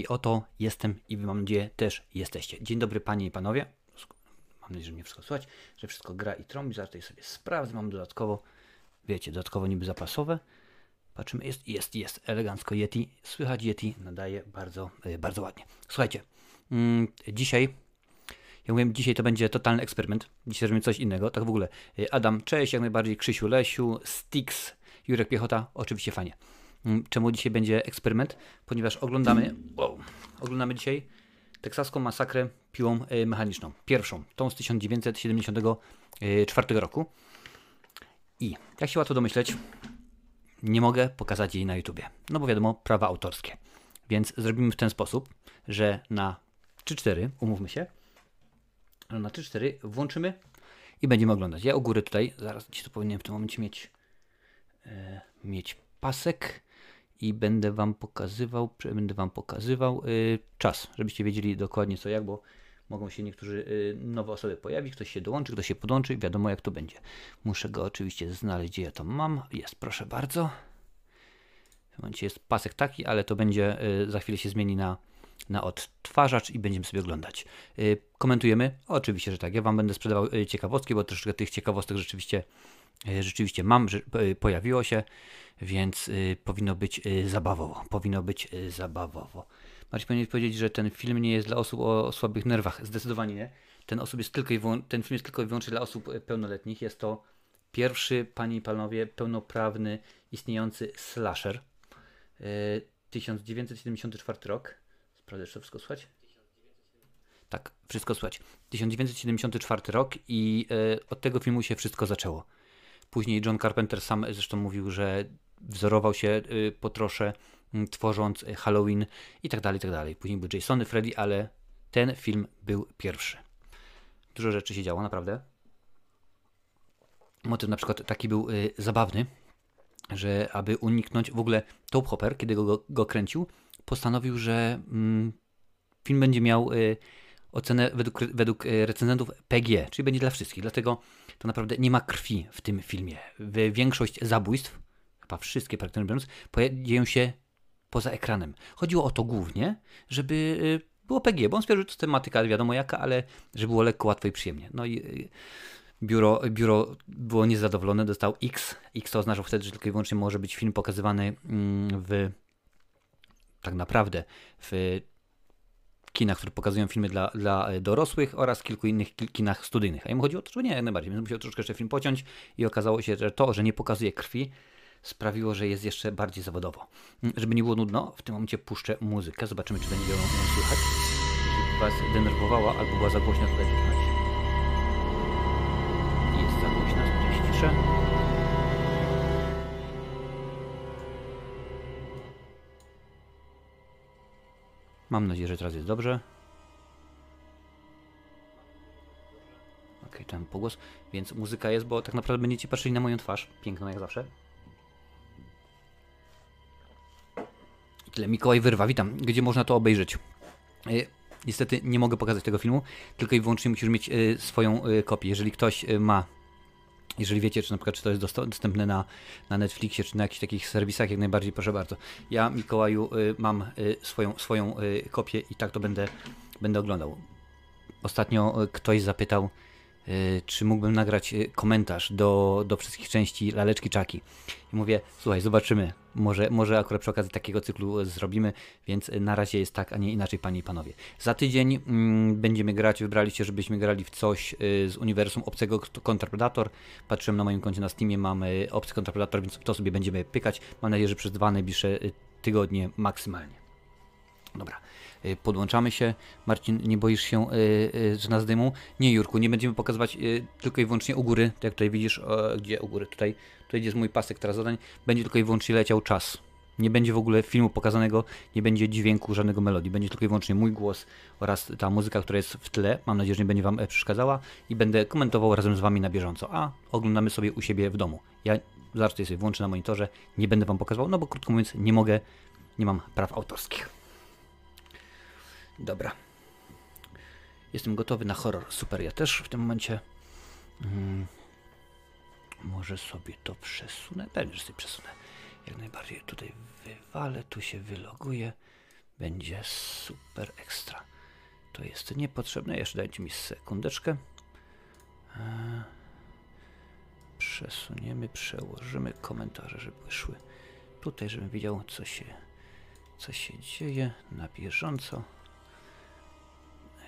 I oto jestem i mam nadzieję też jesteście. Dzień dobry panie i panowie. Mam nadzieję, że mnie wszystko słychać, że wszystko gra i trąbi. Zaraz tutaj sobie sprawdzę. Mam dodatkowo, wiecie, dodatkowo niby zapasowe. Patrzymy, jest, jest, jest, elegancko Yeti. Słychać Yeti, nadaje bardzo, yy, bardzo ładnie. Słuchajcie, mm, dzisiaj, ja mówię, dzisiaj to będzie totalny eksperyment. Dzisiaj zrobimy coś innego. Tak w ogóle, yy, Adam, cześć, jak najbardziej, Krzysiu, Lesiu, Stix, Jurek Piechota, oczywiście fajnie. Mm, czemu dzisiaj będzie eksperyment? Ponieważ oglądamy, wow, oglądamy dzisiaj teksaską masakrę piłą y, mechaniczną. Pierwszą, tą z 1974 roku. I jak się łatwo domyśleć, nie mogę pokazać jej na YouTubie. No bo wiadomo, prawa autorskie. Więc zrobimy w ten sposób, że na 3-4, umówmy się, na 3-4 włączymy i będziemy oglądać. Ja u góry tutaj, zaraz ci to powinienem w tym momencie mieć, e, mieć pasek i będę wam pokazywał, będę wam pokazywał y, czas, żebyście wiedzieli dokładnie co jak, bo mogą się niektórzy y, nowe osoby pojawić, ktoś się dołączy, ktoś się podłączy, wiadomo jak to będzie. Muszę go oczywiście znaleźć, gdzie ja to mam. Jest, proszę bardzo. W momencie jest pasek taki, ale to będzie, y, za chwilę się zmieni na, na odtwarzacz i będziemy sobie oglądać. Y, komentujemy? Oczywiście, że tak. Ja wam będę sprzedawał y, ciekawostki, bo troszeczkę tych ciekawostek rzeczywiście, rzeczywiście mam, y, pojawiło się więc y, powinno być zabawowo. Powinno być zabawowo. Marcin powinien powiedzieć, że ten film nie jest dla osób o, słabych nerwach. Zdecydowanie nie. Ten, osób jest tylko i ten film jest tylko i wyłącznie dla osób pełnoletnich. Jest to pierwszy, panie i panowie, pełnoprawny, istniejący slasher. Y, 1974 rok. Sprawdzę, czy to wszystko słychać? Tak, wszystko słychać. 1974 rok i od tego filmu się wszystko zaczęło. Później John Carpenter sam zresztą mówił, że wzorował się y, po trosze, mm, tworząc y, Halloween i tak dalej, i tak dalej. Później był Jasony, Freddy, ale ten film był pierwszy. Dużo rzeczy się działo, naprawdę. Motyw na przykład taki był y, zabawny, że aby uniknąć, w ogóle Top Hopper, kiedy go, go kręcił, postanowił, że mm, film będzie miał y, ocenę według, według recenzentów PG, czyli będzie dla wszystkich. Dlatego to naprawdę nie ma krwi w tym filmie. Większość zabójstw chyba wszystkie praktycznie biorąc, dzieją się poza ekranem. Chodziło o to głównie, żeby y, było PG, bo on stwierdził, że to tematyka wiadomo jaka, ale żeby było lekko, łatwo i przyjemnie. No i y, biuro, biuro było niezadowolone, dostał X. X to oznaczał wtedy, że tylko i wyłącznie może być film pokazywany mm, w tak naprawdę w kinach, które pokazują filmy dla, dla e, dorosłych oraz kilku innych kinach studyjnych. A im chodziło to, że nie, jak najbardziej. Więc musiał troszkę jeszcze film pociąć i okazało się, że to, że nie pokazuje krwi, sprawiło, że jest jeszcze bardziej zawodowo. Mm, żeby nie było nudno, w tym momencie puszczę muzykę. Zobaczymy, czy będzie ją słychać. Jeżeli Was denerwowała albo była za głośna, to dajcie. Jest za głośna, sprawdź ciszę. Mam nadzieję, że teraz jest dobrze. Ok, ten pogłos. Więc muzyka jest, bo tak naprawdę będziecie patrzyli na moją twarz. Piękną jak zawsze. Tyle Mikołaj Wyrwa, witam. Gdzie można to obejrzeć? Y, niestety nie mogę pokazać tego filmu, tylko i wyłącznie musisz mieć y, swoją y, kopię. Jeżeli ktoś ma, jeżeli wiecie, czy na przykład czy to jest dostępne na, na Netflixie, czy na jakichś takich serwisach, jak najbardziej proszę bardzo. Ja, Mikołaju, mam swoją, swoją kopię i tak to będę, będę oglądał. Ostatnio ktoś zapytał, Y, czy mógłbym nagrać y, komentarz do, do wszystkich części Laleczki Czaki. I mówię, słuchaj, zobaczymy, może, może akurat przy okazji takiego cyklu zrobimy, więc na razie jest tak, a nie inaczej, panie i panowie. Za tydzień mm, będziemy grać, wybraliście, żebyśmy grali w coś y, z uniwersum obcego kontrapredator. Patrzyłem na moim koncie na Steamie, mamy obcy kontrapredator, więc to sobie będziemy pykać. Mam nadzieję, że przez dwa najbliższe tygodnie maksymalnie. Dobra. Y, podłączamy się. Marcin, nie boisz się, y, y, że nas dymu? Nie, Jurku, nie będziemy pokazywać tylko i wyłącznie u góry, tak jak tutaj widzisz, gdzie u góry, tutaj, tutaj jest mój pasek teraz zadań, będzie tylko i wyłącznie leciał czas. Nie będzie w ogóle filmu pokazanego, nie będzie dźwięku, żadnego melodii. Będzie tylko i wyłącznie mój głos oraz ta muzyka, która jest w tle. Mam nadzieję, że nie będzie Wam e, przeszkadzała i będę komentował razem z Wami na bieżąco. A oglądamy sobie u siebie w domu. Ja zaraz sobie włączę na monitorze, nie będę Wam pokazywał, no bo krótko mówiąc, nie mogę, nie mam praw autorskich. Dobra. Jestem gotowy na horror. Super, ja też w tym momencie. Hmm, może sobie to przesunę. Pewnie, że sobie przesunę. Jak najbardziej tutaj wywalę, tu się wyloguję. będzie super ekstra. To jest niepotrzebne. Jeszcze dajcie mi sekundeczkę. E, przesuniemy, przełożymy komentarze, żeby szły tutaj, żebym widział, co się, co się dzieje na bieżąco.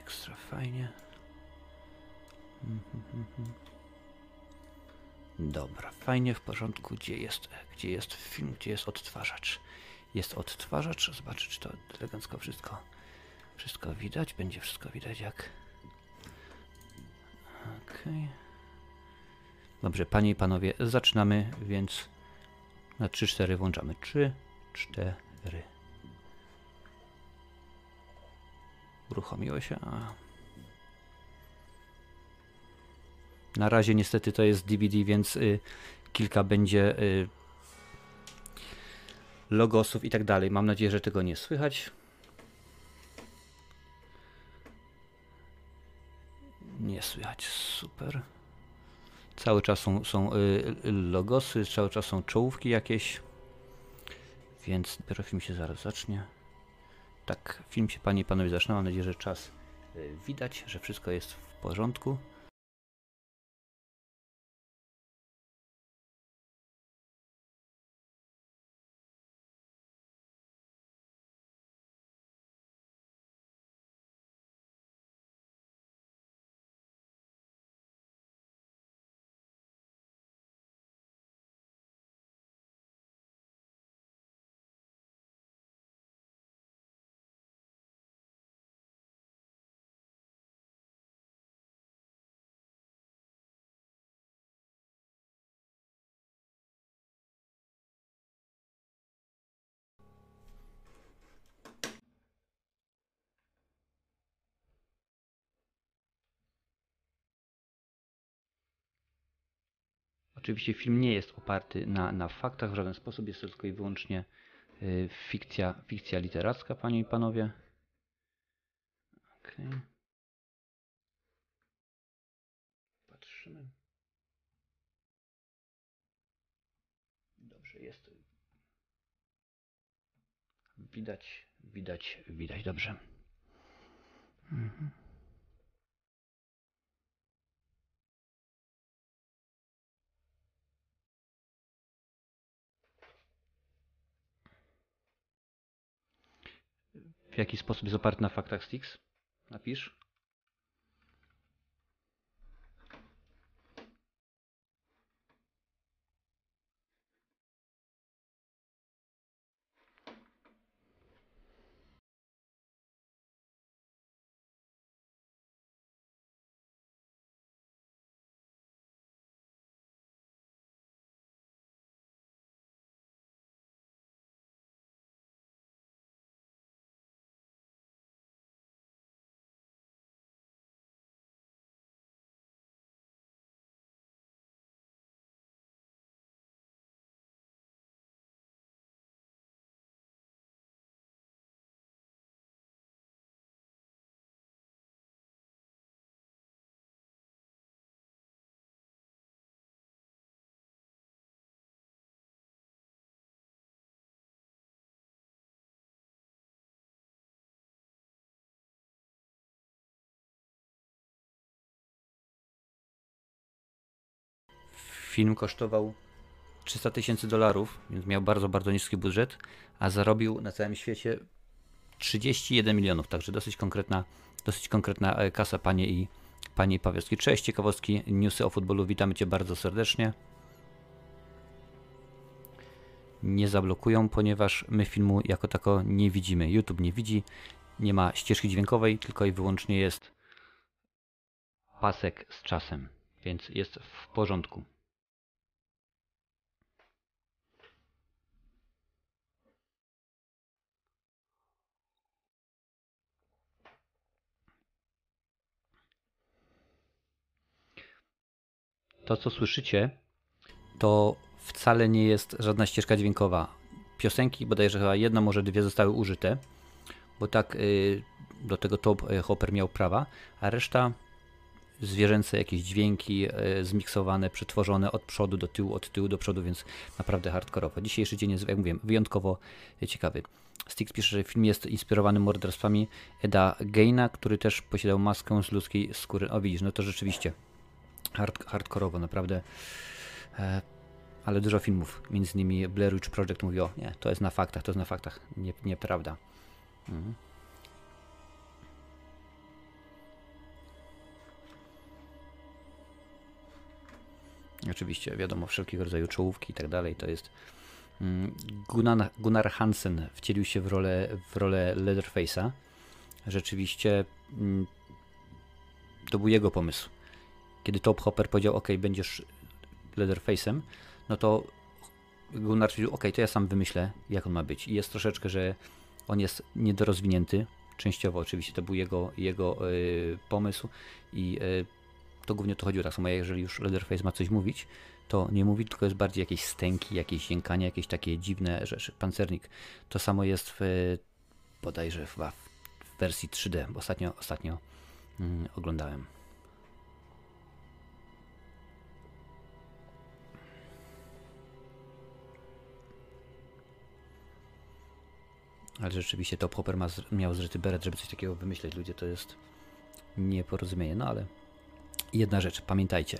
Ekstra fajnie. Dobra, fajnie, w porządku. Gdzie jest, gdzie jest film, gdzie jest odtwarzacz? Jest odtwarzacz. Zobaczę, czy to elegancko wszystko, wszystko widać. Będzie wszystko widać jak... Okej. Okay. Dobrze, panie i panowie, zaczynamy, więc na 3-4 włączamy. 3, 4. Uruchomiło się. A. Na razie niestety to jest DVD, więc y, kilka będzie y, logosów i tak dalej. Mam nadzieję, że tego nie słychać. Nie słychać, super. Cały czas są, są y, logosy, cały czas są czołówki jakieś. Więc dopiero film się zaraz zacznie. Tak, film się panie i panowie zaczyna. Mam nadzieję, że czas y, widać, że wszystko jest w porządku. Oczywiście film nie jest oparty na, na faktach w żaden sposób, jest to tylko i wyłącznie y, fikcja, fikcja literacka, panie i panowie. Okay. Patrzymy. Dobrze, jest. Widać, widać, widać dobrze. Mhm. W jaki sposób jest oparty na faktach Stix? Napisz. Film kosztował 300 tysięcy dolarów, więc miał bardzo, bardzo niski budżet, a zarobił na całym świecie 31 milionów, także dosyć konkretna, dosyć konkretna e, kasa, panie i, panie Pawiowski. Cześć, ciekawostki, newsy o futbolu, witamy Cię bardzo serdecznie. Nie zablokują, ponieważ my filmu jako tako nie widzimy. YouTube nie widzi, nie ma ścieżki dźwiękowej, tylko i wyłącznie jest pasek z czasem, więc jest w porządku. To, co słyszycie, to wcale nie jest żadna ścieżka dźwiękowa. Piosenki, bodajże chyba jedna, może dwie zostały użyte, bo tak y, do tego Top y, Hopper miał prawa, a reszta zwierzęce jakieś dźwięki e, zmiksowane, przetworzone od przodu do tyłu, od tyłu do przodu, więc naprawdę hardkorowo. Dzisiejszy dzień jest, jak mówiłem, wyjątkowo ciekawy. Stix pisze, że film jest inspirowany morderstwami Eda Geina, który też posiadał maskę z ludzkiej skóry. O widzisz, no to rzeczywiście hard, hardkorowo, naprawdę. E, ale dużo filmów, między innymi Blair Witch Project mówi o, nie, to jest na faktach, to jest na faktach, nie, nieprawda. Mhm. Oczywiście, wiadomo, wszelkiego rodzaju czołówki i tak dalej, to jest mm, Gunnar, Gunnar Hansen wcielił się w rolę, w rolę Leatherface'a. Rzeczywiście mm, to był jego pomysł. Kiedy Top Hopper powiedział, ok, będziesz Leatherface'em, no to Gunnar stwierdził, ok, to ja sam wymyślę, jak on ma być. I jest troszeczkę, że on jest niedorozwinięty, częściowo oczywiście to był jego, jego y, pomysł i y, to głównie to chodziło tak samo, jeżeli już Leatherface ma coś mówić, to nie mówi, tylko jest bardziej jakieś stęki, jakieś jękanie, jakieś takie dziwne rzeczy. Pancernik. To samo jest w, bodajże w, w wersji 3D, bo ostatnio, ostatnio mm, oglądałem. Ale rzeczywiście Top Hopper ma, miał zryty beret, żeby coś takiego wymyśleć. Ludzie to jest nieporozumienie. No ale jedna rzecz, pamiętajcie.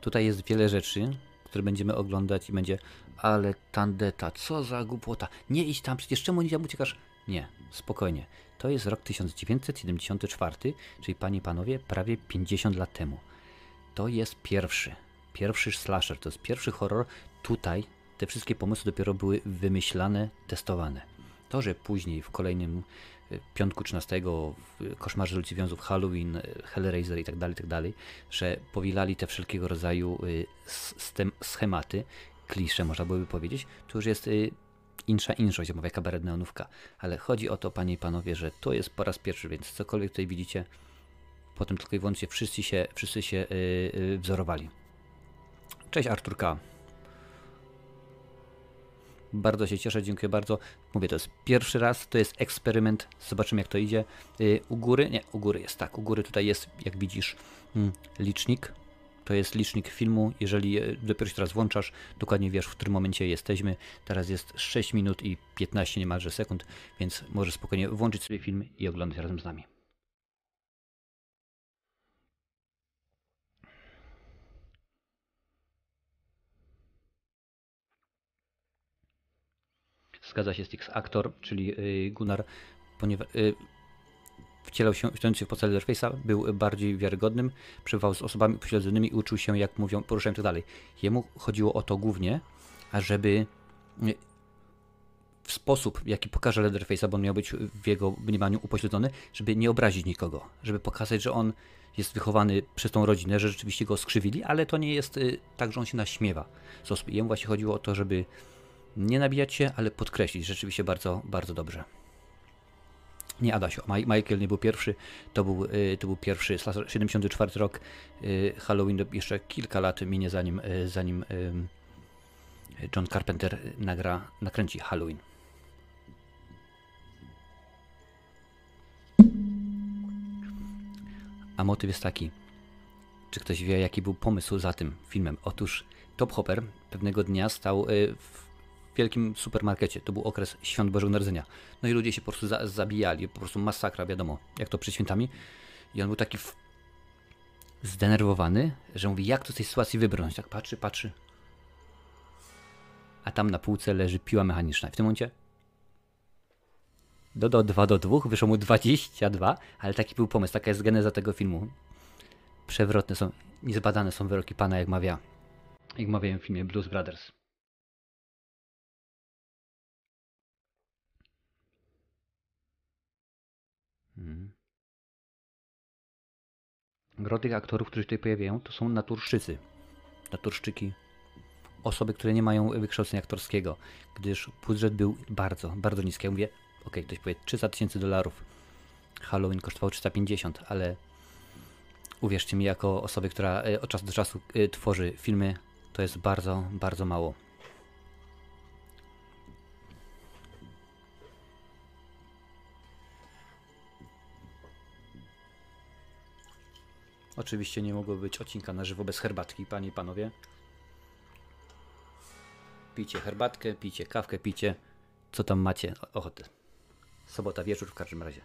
Tutaj jest wiele rzeczy, które będziemy oglądać i będzie, ale tandeta, co za głupota. Nie idź tam, przecież czemu nie tam uciekasz? Nie, spokojnie. To jest rok 1974, czyli panie i panowie, prawie 50 lat temu. To jest pierwszy, pierwszy slasher, to jest pierwszy horror. Tutaj te wszystkie pomysły dopiero były wymyślane, testowane. To, że później w kolejnym e, piątku 13 w Koszmarze Lucji Wiązów, Halloween, e, Hellraiser i tak dalej, tak dalej, że powielali te wszelkiego rodzaju e, schematy, klisze można byłoby powiedzieć, to już jest insza inszość, jak kabaret neonówka. Ale chodzi o to, panie i panowie, że to jest po raz pierwszy, więc cokolwiek tutaj widzicie, potem tylko i wyłącznie wszyscy się, wszyscy się wzorowali. Cześć Artur K. Bardzo się cieszę, dziękuję bardzo. Mówię, to jest pierwszy raz, to jest eksperyment, zobaczymy jak to idzie. Y, u góry, nie, u góry jest tak, u góry tutaj jest, jak widzisz, mm, licznik. To jest licznik filmu. Jeżeli y, dopiero się teraz włączasz, dokładnie wiesz, w którym momencie jesteśmy. Teraz jest 6 minut i 15 niemalże sekund, więc możesz spokojnie włączyć sobie film i oglądać razem z nami. Zgadza się Stix aktor, czyli y, Gunnar, ponieważ y, wcielał się, wcielając się w postać Leatherface'a, był bardziej wiarygodnym, przebywał z osobami upośledzonymi i uczył się, jak mówią, poruszają tak dalej. Jemu chodziło o to głównie, ażeby y, w sposób, jaki pokaże Leatherface'a, bo on miał być w jego mniemaniu upośledzony, żeby nie obrazić nikogo, żeby pokazać, że on jest wychowany przez tą rodzinę, że rzeczywiście go skrzywili, ale to nie jest tak, że on się naśmiewa z. Jemu właśnie chodziło o to, żeby nie nabijać się, ale podkreślić rzeczywiście bardzo, bardzo dobrze. Nie Adasio, Michael nie był pierwszy, to był, y, to był pierwszy, 74 rok, y, Halloween, jeszcze kilka lat minie zanim, y, zanim John Carpenter nagra, nakręci Halloween. A motyw jest taki, czy ktoś wie jaki był pomysł za tym filmem? Otóż Top Hopper pewnego dnia stał w wielkim supermarkecie. To był okres świąt Bożego Narodzenia. No i ludzie się po prostu za zabijali, po prostu masakra, wiadomo, jak to przed świętami. I on był taki zdenerwowany, że mówi, jak to z tej sytuacji wybrnąć. Tak patrzy, patrzy. A tam na półce leży piła mechaniczna. W tym momencie dodał 2 do 2, wyszło mu 22, ale taki był pomysł, taka jest geneza tego filmu. Przewrotne są, niezbadane są wyroki pana, jak mawia, jak mawiają w filmie Blues Brothers. Mhm. Gro tych aktorów, którzy tutaj pojawiają, to są naturszczycy. Naturszczyki. Osoby, które nie mają wykształcenia aktorskiego, gdyż budżet był bardzo, bardzo niski. Ja mówię, ok, ktoś powie 300 tysięcy dolarów. Halloween kosztował 350, ale uwierzcie mi, jako osoby, która e, od czasu do czasu e, tworzy filmy, to jest bardzo, bardzo mało. Oczywiście nie mogło być odcinka na żywo bez herbatki, panie i panowie. Pijcie herbatkę, pijcie kawkę, pijcie co tam macie ochotę. Sobota wieczór w każdym razie.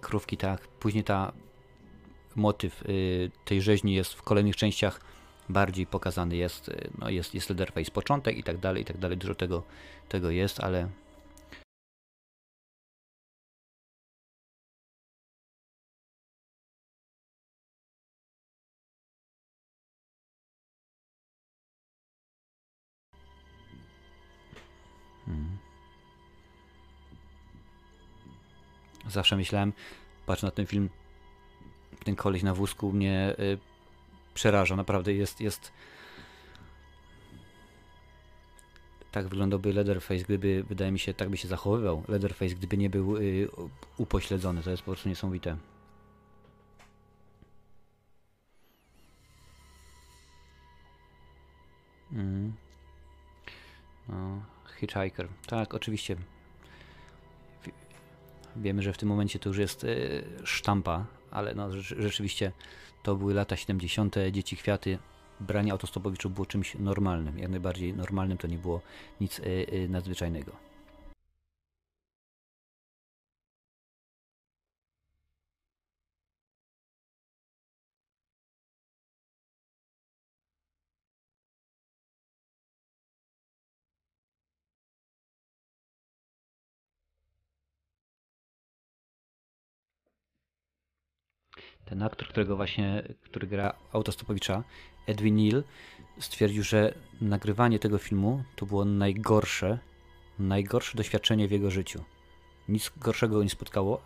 Krówki, tak. Później ta motyw y, tej rzeźni jest w kolejnych częściach bardziej pokazany jest, y, no jest, jest Leatherface początek i tak dalej, i tak dalej, dużo tego, tego jest, ale Hmm. Zawsze myślałem, patrz na ten film, ten koleś na wózku mnie y, przeraża, naprawdę jest, jest tak wyglądałby Leatherface, gdyby, wydaje mi się, tak by się zachowywał Leatherface, gdyby nie był y, upośledzony, to jest po prostu niesamowite. Mm. No, Hitchhiker. Tak, oczywiście. Wiemy, że w tym momencie to już jest y, sztampa, ale no, rzeczywiście to były lata 70. Dzieci Kwiaty. Branie autostopowiczów było czymś normalnym. Jak najbardziej normalnym to nie było nic y, y, nadzwyczajnego. Ten aktor, którego właśnie, który gra Autostopowicza, Edwin Neal, stwierdził, że nagrywanie tego filmu to było najgorsze, najgorsze doświadczenie w jego życiu. Nic gorszego go nie spotkało,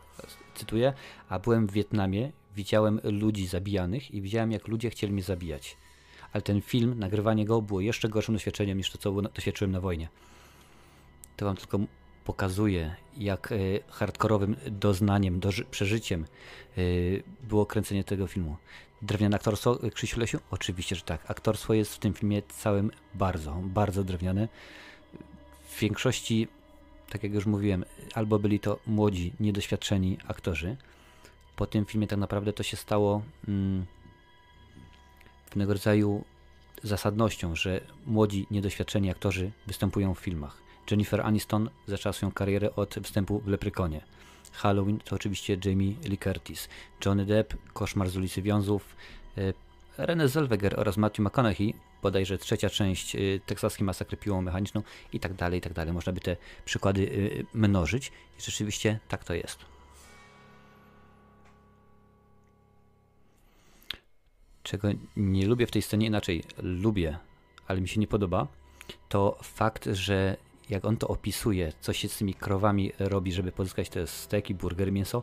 cytuję, a byłem w Wietnamie, widziałem ludzi zabijanych i widziałem, jak ludzie chcieli mnie zabijać. Ale ten film, nagrywanie go było jeszcze gorszym doświadczeniem niż to, co doświadczyłem na wojnie. To wam tylko pokazuje, jak e, hardkorowym doznaniem, do, przeżyciem e, było kręcenie tego filmu. Drewniane aktorstwo, e, Krzysiu Lesiu? Oczywiście, że tak. Aktorstwo jest w tym filmie całym bardzo, bardzo drewniane. W większości, tak jak już mówiłem, albo byli to młodzi, niedoświadczeni aktorzy. Po tym filmie tak naprawdę to się stało mm, pewnego rodzaju zasadnością, że młodzi, niedoświadczeni aktorzy występują w filmach. Jennifer Aniston zaczęła swoją karierę od występu w Leprykonie. Halloween to oczywiście Jamie Lee Curtis. Johnny Depp, Koszmar z ulicy Wiązów, e, René Zellweger oraz Matthew McConaughey, bodajże trzecia część e, teksaskiej masakry piłą mechaniczną i tak dalej, i tak dalej. Można by te przykłady e, mnożyć i rzeczywiście tak to jest. Czego nie lubię w tej scenie, inaczej lubię, ale mi się nie podoba, to fakt, że jak on to opisuje, co się z tymi krowami robi, żeby pozyskać te steki, burgery, mięso,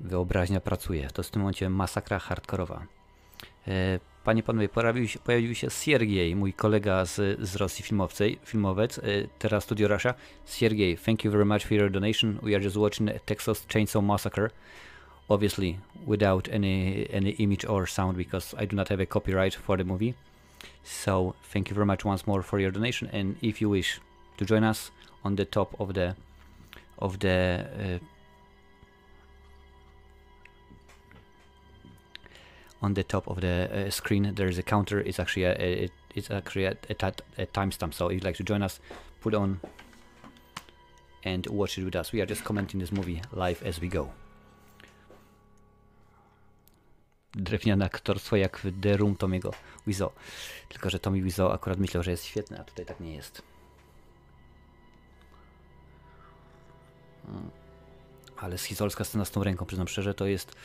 wyobraźnia pracuje. To jest w tym momencie masakra hardkorowa. E, panie panowie, pojawił się, pojawił się Siergiej, mój kolega z, z Rosji filmowcej, filmowiec, e, teraz Studio Russia. Siergiej, thank you very much for your donation. We are just watching Texas Chainsaw Massacre. Obviously, without any any image or sound because I do not have a copyright for the movie. So, thank you very much once more for your donation. And if you wish, to join us on the top of the of the uh, on the top of the uh, screen there is a counter. It's actually a, a it's actually a, a, a timestamp. So if you'd like to join us put on and watch it with us. We are just commenting this movie live as we go. Drewniane aktorstwo jak w The Room Tomiego. Wiseau tylko że Tommy Wiseau akurat myślał, że jest świetny a tutaj tak nie jest Ale schizolska scena z tą ręką, przyznam szczerze, to jest...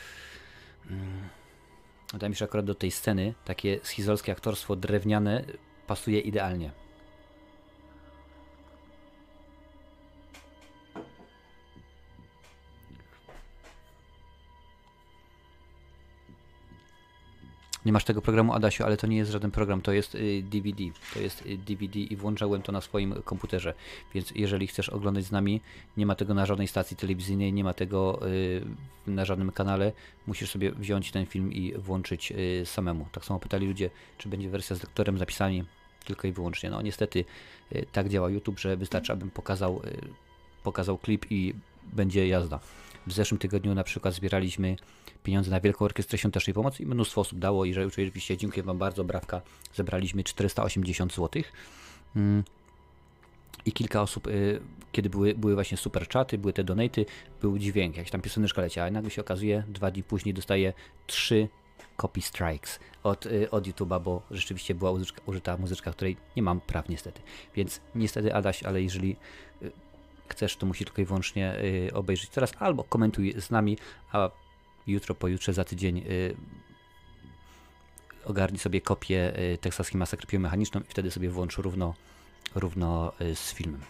Hmm, wydaje mi się, akurat do tej sceny takie schizolskie aktorstwo drewniane pasuje idealnie. Nie masz tego programu, Adasiu, ale to nie jest żaden program, to jest DVD. Y, to jest DVD y, i włączałem to na swoim komputerze. Więc jeżeli chcesz oglądać z nami, nie ma tego na żadnej stacji telewizyjnej, nie ma tego y, na żadnym kanale. Musisz sobie wziąć ten film i włączyć samemu. Tak samo pytali ludzie, czy będzie wersja z lektorem, zapisami. tylko i wyłącznie. No niestety tak działa YouTube, że wystarczy, abym pokazał, pokazał klip i będzie jazda. W zeszłym tygodniu na przykład zbieraliśmy pieniądze na Wielką Orkiestrę Świątecznej Pomocy i mnóstwo osób dało i że oczywiście dziękuję Wam bardzo, brawka, zebraliśmy 480 zł. Mm. I kilka osób, y, kiedy były, były właśnie super czaty, były te donaty, był dźwięk, jakaś tam pioseneczka leciała i nagle się okazuje, dwa dni później dostaję trzy copy strikes od, y, od YouTube'a, bo rzeczywiście była użyta muzyczka, której nie mam praw niestety. Więc niestety Adaś, ale jeżeli y, chcesz, to musisz tylko i wyłącznie y, obejrzeć teraz albo komentuj z nami, a jutro, pojutrze, za tydzień y, ogarnij sobie kopię y, teksaskiej masakry biomechaniczną i wtedy sobie włącz równo, równo z filmem.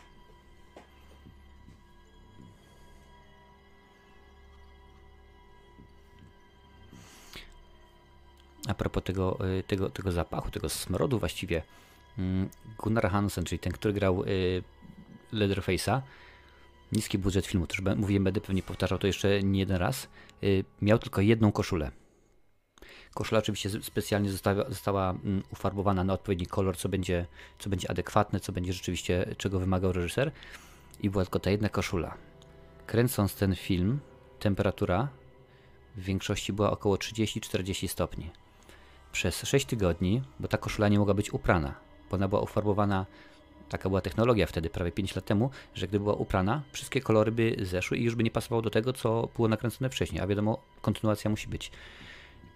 A propos tego, tego, tego zapachu, tego smrodu właściwie, mm, Gunnar Hansen, czyli ten, który grał Leatherface'a, niski budżet filmu, też mówiłem, będę pewnie powtarzał to jeszcze nie jeden raz, y, miał tylko jedną koszulę. Koszula oczywiście specjalnie została, została mm, ufarbowana na odpowiedni kolor, co będzie, co będzie adekwatne, co będzie rzeczywiście, czego wymagał reżyser. I była tylko ta jedna koszula. Kręcąc ten film, temperatura w większości była około 30-40 stopni. Przez 6 tygodni, bo ta koszula nie mogła być uprana, bo ona była ufarbowana, taka była technologia wtedy, prawie 5 lat temu, że gdy była uprana, wszystkie kolory by zeszły i już by nie pasowało do tego, co było nakręcone wcześniej. A wiadomo, kontynuacja musi być.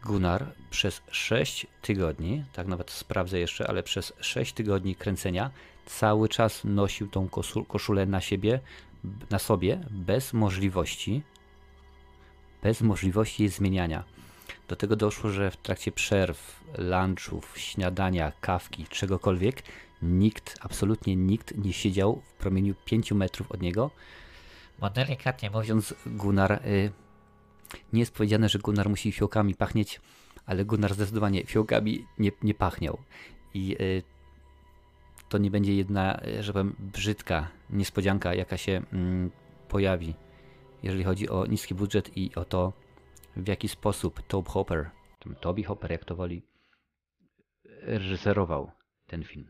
Gunnar przez 6 tygodni, tak nawet sprawdzę jeszcze, ale przez 6 tygodni kręcenia cały czas nosił tą koszulę na siebie, na sobie, bez możliwości, bez możliwości jej zmieniania. Do tego doszło, że w trakcie przerw, lunchów, śniadania, kawki, czegokolwiek, nikt, absolutnie nikt nie siedział w promieniu 5 metrów od niego. Bo delikatnie mówiąc, Gunnar y, nie jest powiedziane, że Gunnar musi fiołkami pachnieć, ale Gunnar zdecydowanie fiołkami nie, nie pachniał. I y, to nie będzie jedna, y, że powiem, brzydka niespodzianka, jaka się mm, pojawi, jeżeli chodzi o niski budżet i o to, w jaki sposób Tobe Hopper, Toby Hopper, jak to woli, reżyserował ten film.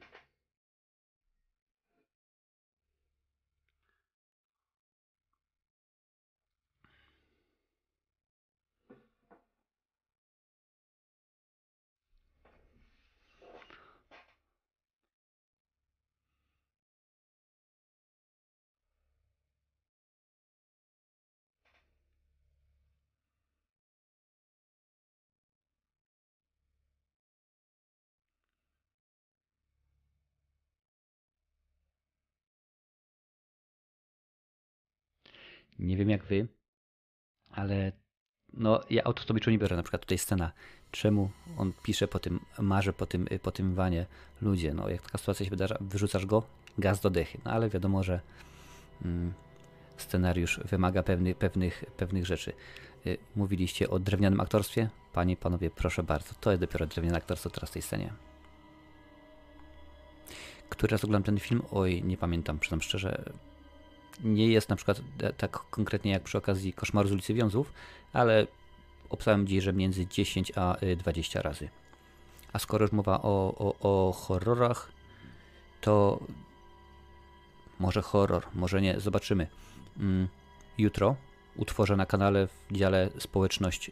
Nie wiem jak wy, ale no ja o to sobie nie biorę, na przykład tutaj scena, czemu on pisze po tym, marzy po tym, po tym wanie, ludzie, no jak taka sytuacja się wydarza, wyrzucasz go, gaz do dechy, no ale wiadomo, że mm, scenariusz wymaga pewnych, pewnych, pewnych rzeczy. Y, Mówiliście o drewnianym aktorstwie? Panie, panowie, proszę bardzo, to jest dopiero drewniane aktorstwo teraz w tej scenie. Który raz oglądam ten film? Oj, nie pamiętam, przyznam szczerze, nie jest na przykład e, tak konkretnie jak przy okazji Koszmaru z ulicy Wiązów, ale obstałem gdzieś, że między 10 a y, 20 razy. A skoro już mowa o, o, o horrorach, to może horror, może nie, zobaczymy. Mm, Jutro utworzę na kanale w dziale społeczność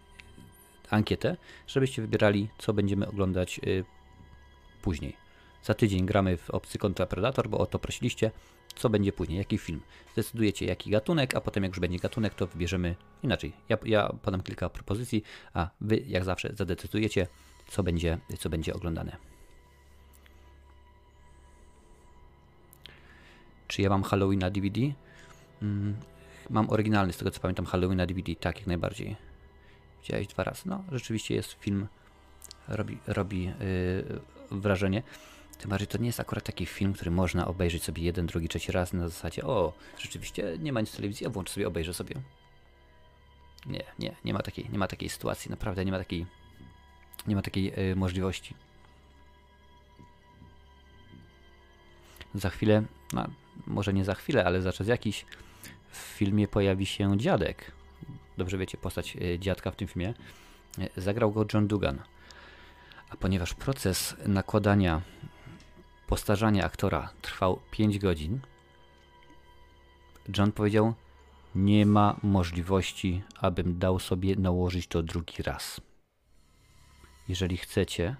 ankietę, żebyście wybierali, co będziemy oglądać y, później. Za tydzień gramy w Obcy kontra Predator, bo o to prosiliście. Co będzie później? Jaki film? Zdecydujecie jaki gatunek, a potem jak już będzie gatunek, to wybierzemy inaczej. Ja, ja podam kilka propozycji, a wy jak zawsze zadecydujecie, co będzie, co będzie oglądane. Czy ja mam Halloween na DVD? Mm, mam oryginalny, z tego co pamiętam, Halloween na DVD, tak, jak najbardziej. Widziałeś dwa razy. No, rzeczywiście jest film, robi, robi yy, wrażenie. Tym bardziej to nie jest akurat taki film, który można obejrzeć sobie jeden, drugi, trzeci raz na zasadzie o, rzeczywiście nie ma nic w telewizji, a włączę sobie, obejrzę sobie. Nie, nie, nie ma takiej, nie ma takiej sytuacji, naprawdę nie ma takiej, nie ma takiej y, możliwości. Za chwilę, no, może nie za chwilę, ale za czas jakiś w filmie pojawi się dziadek. Dobrze wiecie, postać y, dziadka w tym filmie. Y, Zagrał go John Dugan. A ponieważ proces nakładania postarzanie aktora trwał 5 godzin, John powiedział: Nie ma możliwości, abym dał sobie nałożyć to drugi raz. Jeżeli chcecie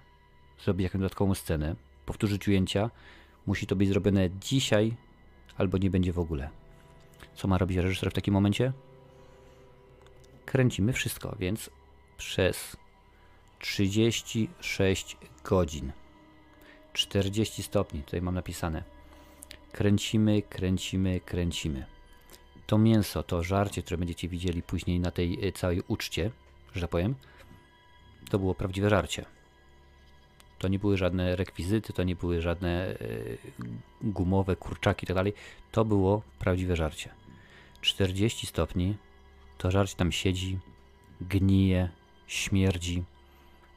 zrobić jakąś dodatkową scenę, powtórzyć ujęcia, musi to być zrobione dzisiaj, albo nie będzie w ogóle. Co ma robić reżyser w takim momencie? Kręcimy wszystko, więc przez 36 godzin, 40 stopni, tutaj mam napisane. Kręcimy, kręcimy, kręcimy. To mięso, to żarcie, które będziecie widzieli później na tej e, całej uczcie, że tak powiem, to było prawdziwe żarcie. To nie były żadne rekwizyty, to nie były żadne e, gumowe kurczaki i tak dalej. To było prawdziwe żarcie. 40 stopni, to żarcie tam siedzi, gnije, śmierdzi.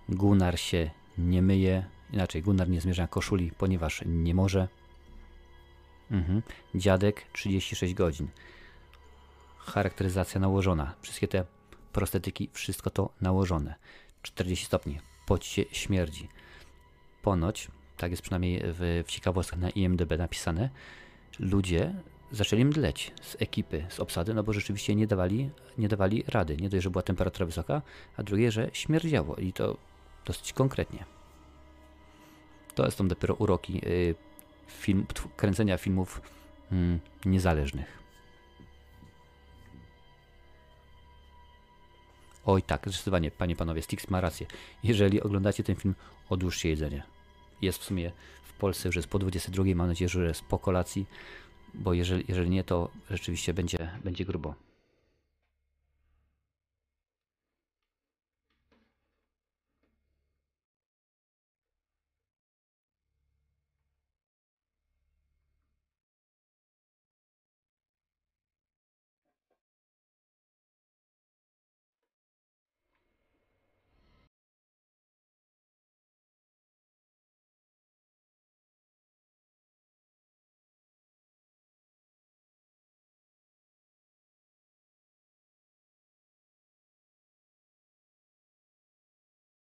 Gunnar się nie myje, inaczej Gunnar nie zmierza koszuli, ponieważ nie może. Mhm. Dziadek 36 godzin. Charakteryzacja nałożona. Wszystkie te prostetyki, wszystko to nałożone. 40 stopni. Pocie śmierdzi. Ponoć, tak jest przynajmniej w, w ciekawostkach na IMDB napisane, ludzie zaczęli mdleć z ekipy, z obsady, no bo rzeczywiście nie dawali, nie dawali rady. Nie dość, że była temperatura wysoka, a drugie, że śmierdziało i to dosyć konkretnie. To są dopiero uroki y, film, kręcenia filmów mm, niezależnych. Oj tak, zdecydowanie, panie, panowie, Stix ma rację. Jeżeli oglądacie ten film, odłóżcie jedzenie. Jest w sumie w Polsce już jest po 22, mam nadzieję, że jest po kolacji, bo jeżeli, jeżeli nie, to rzeczywiście będzie, będzie grubo.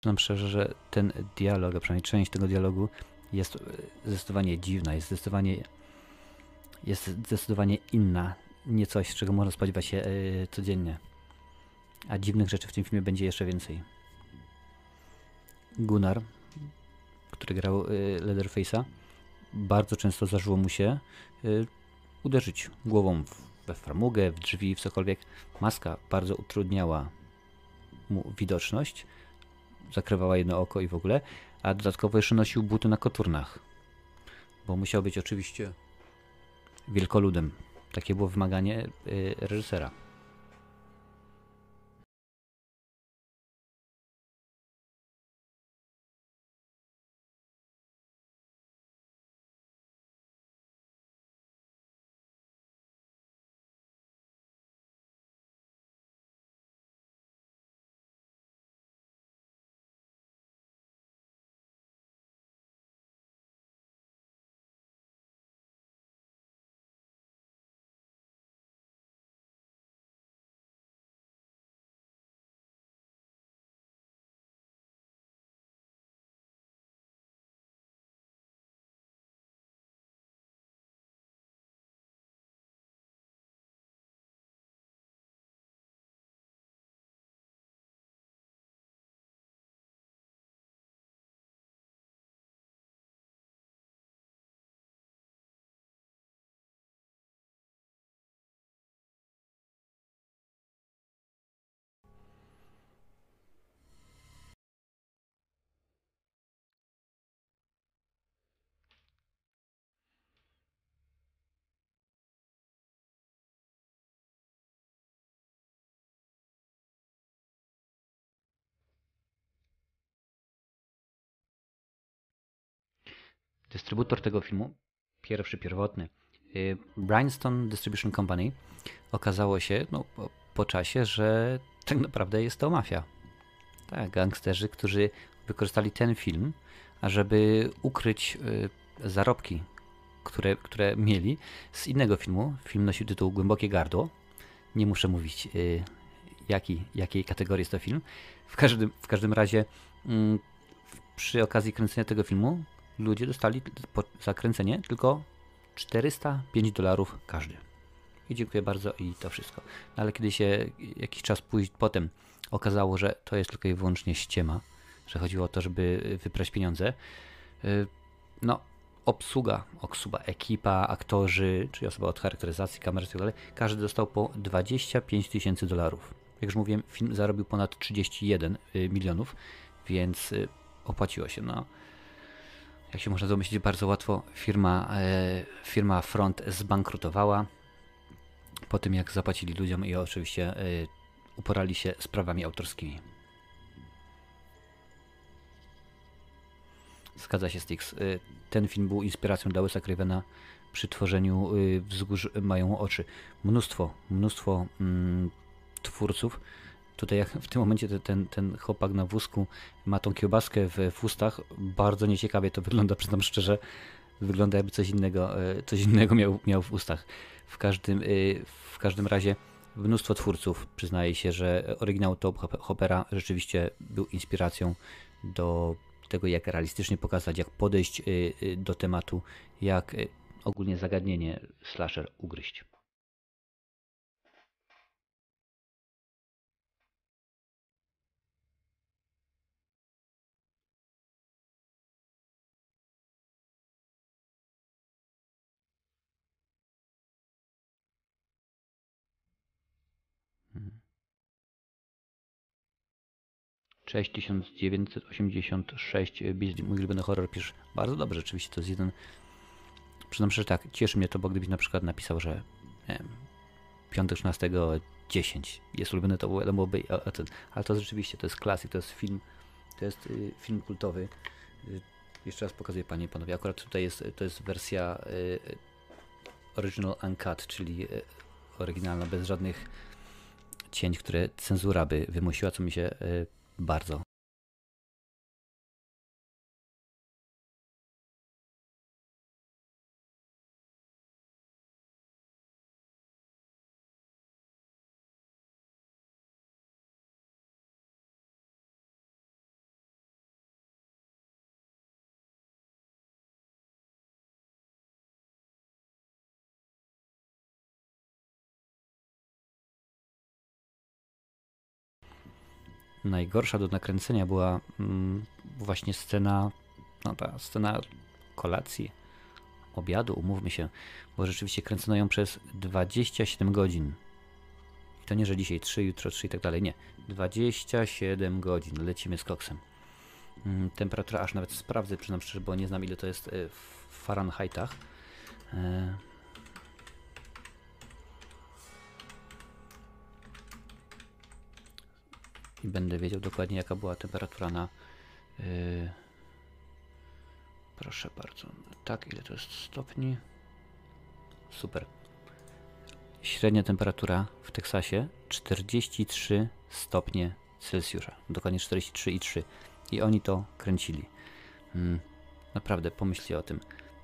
Przyznam szczerze, że ten dialog, a przynajmniej część tego dialogu jest e, zdecydowanie dziwna, jest zdecydowanie, jest zdecydowanie inna, nie coś, czego można spodziewać się yy, codziennie. A dziwnych rzeczy w tym filmie będzie jeszcze więcej. Gunnar, który grał yy, Leatherface'a, bardzo często zdarzyło mu się yy, uderzyć głową we framugę, w drzwi, w cokolwiek. Maska bardzo utrudniała mu widoczność, zakrywała jedno oko i w ogóle, a dodatkowo jeszcze nosił buty na koturnach, bo musiał być oczywiście wielkoludem. Takie było wymaganie y, reżysera. Dystrybutor tego filmu, pierwszy, pierwotny, y, Bryanston Distribution Company, okazało się no, po, czasie, że tak naprawdę jest to mafia. Tak, gangsterzy, którzy wykorzystali ten film, ażeby ukryć y, zarobki, które, które mieli z innego filmu. Film nosił tytuł Głębokie Gardło. Nie muszę mówić, y, jaki, jakiej kategorii jest to film. W każdym, w każdym razie, y, przy okazji kręcenia tego filmu ludzie dostali po zakręcenie tylko 405 dolarów każdy. I dziękuję bardzo i to wszystko. No ale kiedy się jakiś czas później potem okazało, że to jest tylko i wyłącznie ściema, że chodziło o to, żeby wyprać pieniądze, y, no obsługa, obsługa, ekipa, aktorzy, czyli osoba od charakteryzacji, kamery itd., tak każdy dostał po 25 tysięcy dolarów. Jak już mówiłem, film zarobił ponad 31 y, milionów, więc y, opłaciło się. No, jak się można domyślić, bardzo łatwo firma, e, firma Front zbankrutowała po tym, jak zapłacili ludziom i oczywiście e, uporali się z prawami autorskimi. Zgadza się, Styx. E, ten film był inspiracją dla Wes'a Cravena przy tworzeniu Wzgórz mają oczy. Mnóstwo, mnóstwo mm, twórców Tutaj jak w tym momencie ten, ten chłopak na wózku ma tą kiełbaskę w, w ustach. Bardzo nieciekawie to wygląda, przyznam szczerze. Wygląda jakby coś innego, e, coś innego miał, miał w ustach. W każdym, e, w każdym razie mnóstwo twórców przyznaje się, że oryginał Top Hopera rzeczywiście był inspiracją do tego, jak realistycznie pokazać, jak podejść e, do tematu, jak ogólnie zagadnienie slasher ugryźć. 6986 Beasley, mój ulubiony horror, pisz. Bardzo dobrze, rzeczywiście to jest jeden, przyznam szczerze tak, cieszy mnie to, bo gdybyś na przykład napisał, że nie wiem, 5, 13, 10 jest ulubiony, to byłoby, ale to rzeczywiście, to jest klasyk, to jest film, to jest y, film kultowy. Y, jeszcze raz pokazuję Panie i Panowie, akurat tutaj jest, to jest wersja y, original uncut, czyli oryginalna, bez żadnych cięć, które cenzura by wymusiła, co mi się bardzo. Najgorsza do nakręcenia była mm, właśnie scena, no ta scena kolacji, obiadu, umówmy się, bo rzeczywiście kręcono ją przez 27 godzin. I to nie, że dzisiaj 3, jutro 3 i tak dalej, nie. 27 godzin, lecimy z koksem. Mm, temperatura aż nawet sprawdzę, przynajmniej szczerze, bo nie znam ile to jest e, w Fahrenheitach. E, i będę wiedział dokładnie jaka była temperatura na yy, proszę bardzo tak ile to jest stopni? Super. Średnia temperatura w Teksasie 43 stopnie Celsjusza dokładnie 43,3 i oni to kręcili. Hmm, naprawdę pomyślcie o tym.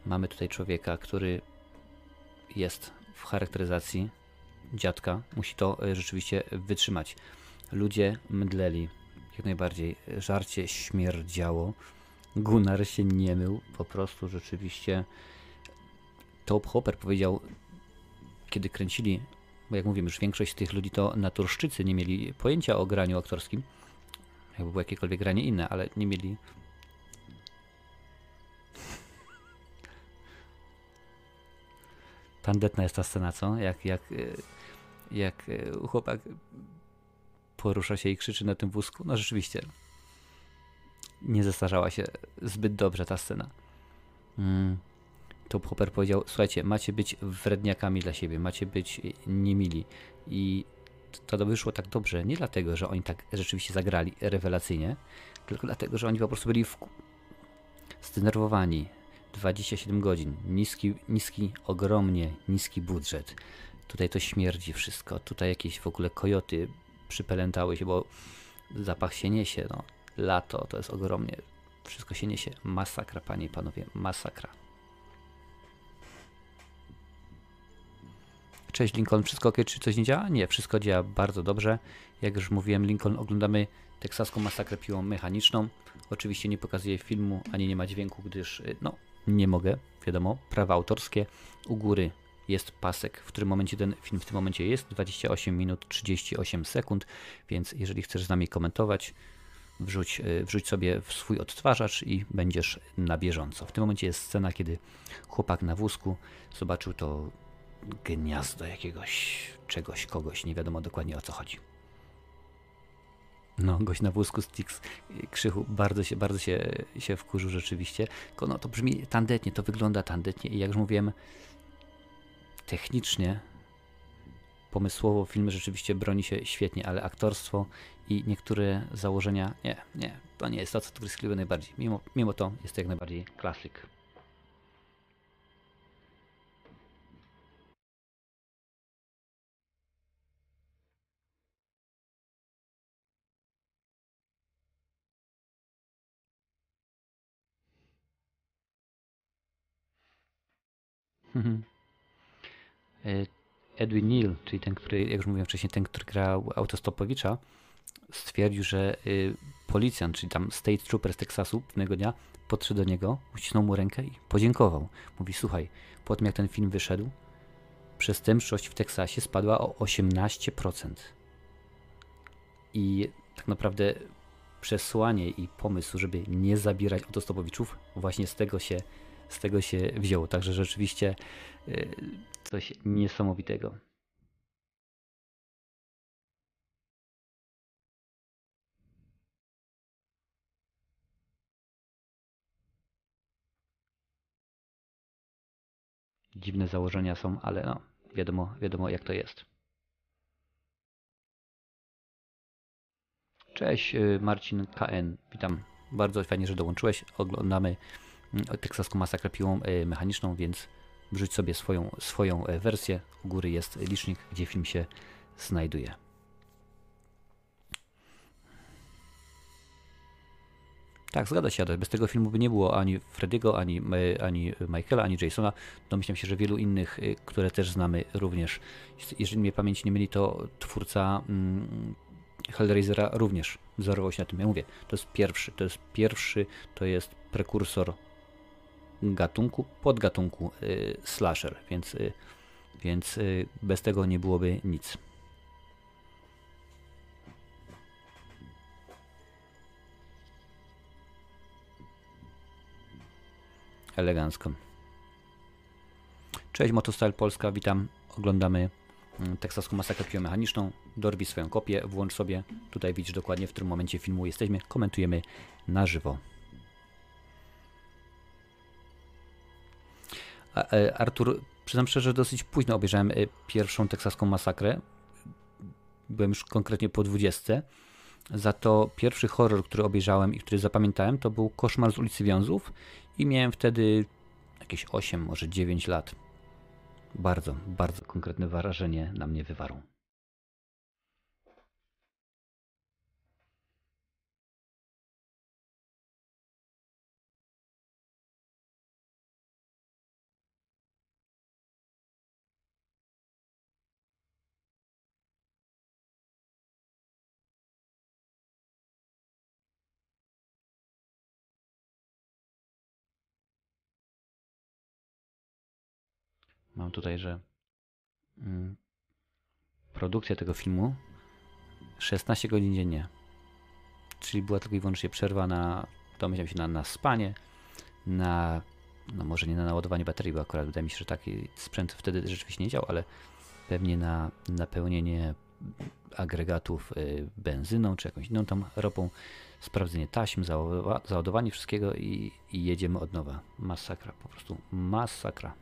Mamy tutaj człowieka, który jest w charakteryzacji dziadka, musi to e, rzeczywiście wytrzymać Ludzie mdleli. Jak najbardziej. Żarcie śmierdziało. Gunnar się nie mył. Po prostu rzeczywiście Top Hopper powiedział, kiedy kręcili, bo jak mówimy, już większość z tych ludzi to naturszczycy, nie mieli pojęcia o graniu aktorskim. Jakby było jakiekolwiek granie inne, ale nie mieli Tandetna jest ta scena, co? Jak, jak, jak chłopak porusza się i krzyczy na tym wózku. No rzeczywiście, nie zestarzała się zbyt dobrze ta scena. Mm. Top Hopper powiedział, słuchajcie, macie być wredniakami dla siebie, macie być niemili. I to wyszło tak dobrze, nie dlatego, że oni tak rzeczywiście zagrali rewelacyjnie, tylko dlatego, że oni po prostu byli w... zdenerwowani. 27 godzin, niski, niski, ogromnie niski budżet. Tutaj to śmierdzi wszystko, tutaj jakieś w ogóle kojoty przypelętały się, bo zapach się niesie, no. Lato to jest ogromnie, wszystko się niesie. Masakra, panie i panowie, masakra. Cześć Lincoln, wszystko ok, czy coś nie działa? Nie, wszystko działa bardzo dobrze. Jak już mówiłem, Lincoln oglądamy teksaską masakrę piłą mechaniczną. Oczywiście nie pokazuję filmu, ani nie ma dźwięku, gdyż y, no, nie mogę, wiadomo, prawa autorskie. U góry jest pasek, w którym momencie ten film w tym momencie jest 28 minut 38 sekund, więc jeżeli chcesz z nami komentować, wrzuć, y, wrzuć sobie w swój odtwarzacz i będziesz na bieżąco. W tym momencie jest scena, kiedy chłopak na wózku zobaczył to gniazdo jakiegoś czegoś, kogoś, nie wiadomo dokładnie o co chodzi. No, gość na wózku Stix Krzychu bardzo się, bardzo się, się wkurzył rzeczywiście. Tylko no, to brzmi tandetnie, to wygląda tandetnie i jak już mówiłem, technicznie, pomysłowo film rzeczywiście broni się świetnie, ale aktorstwo i niektóre założenia, nie, nie, to nie jest to, co tu wyskliwe najbardziej. Mimo, mimo to jest to jak najbardziej klasyk. Mhm. E, Edwin Neal, czyli ten, który, jak już mówiłem wcześniej, ten, który grał autostopowicza, stwierdził, że y, policjant, czyli tam state trooper z Teksasu pewnego dnia podszedł do niego, uścisnął mu rękę i podziękował. Mówi, słuchaj, po tym jak ten film wyszedł, przestępczość w Teksasie spadła o 18%. I tak naprawdę przesłanie i pomysł, żeby nie zabierać autostopowiczów, właśnie z tego się, z tego się wzięło. Także rzeczywiście y, coś niesamowitego. Dziwne założenia są, ale no, wiadomo, wiadomo jak to jest. Cześć y, Marcin KN, witam. Bardzo fajnie, że dołączyłeś. Oglądamy teksaską masakrę piłą y, mechaniczną, więc wrzuć sobie swoją, swoją e, wersję. U góry jest licznik, gdzie film się znajduje. Tak, zgadza się, ale bez tego filmu by nie było ani Freddy'ego, ani, e, ani Michaela, ani Jasona. Domyślam się, że wielu innych, e, które też znamy również. Jeżeli mnie pamięć nie myli, to twórca mm, Hellraisera również wzorował się na tym. Ja mówię, to jest pierwszy, to jest pierwszy, to jest prekursor gatunku, podgatunku y, slasher, więc, y, więc y, bez tego nie byłoby nic. Elegancko. Cześć Motostyle Polska, witam. Oglądamy mm, teksaską masakrę biomechaniczną. Dorwij swoją kopię, włącz sobie. Tutaj widzisz dokładnie w którym momencie filmu jesteśmy. Komentujemy na żywo. Artur, przyznam szczerze, dosyć późno obejrzałem e, pierwszą teksaską masakrę. Byłem już konkretnie po 20. Za to pierwszy horror, który obejrzałem i który zapamiętałem, to był Koszmar z ulicy Wiązów i miałem wtedy jakieś 8, może 9 lat. Bardzo, bardzo konkretne wrażenie na mnie wywarł. Mam tutaj, że mm, produkcja tego filmu 16 godzin dziennie. Czyli była tylko i wyłącznie przerwa na, domyślam się, na, na spanie, na, no może nie na naładowanie baterii, bo akurat wydaje mi się, że taki sprzęt wtedy rzeczywiście nie działał, ale pewnie na napełnienie agregatów y, benzyną czy jakąś inną tam ropą, sprawdzenie taśm, załadowanie wszystkiego i, i jedziemy od nowa. Masakra, po prostu masakra.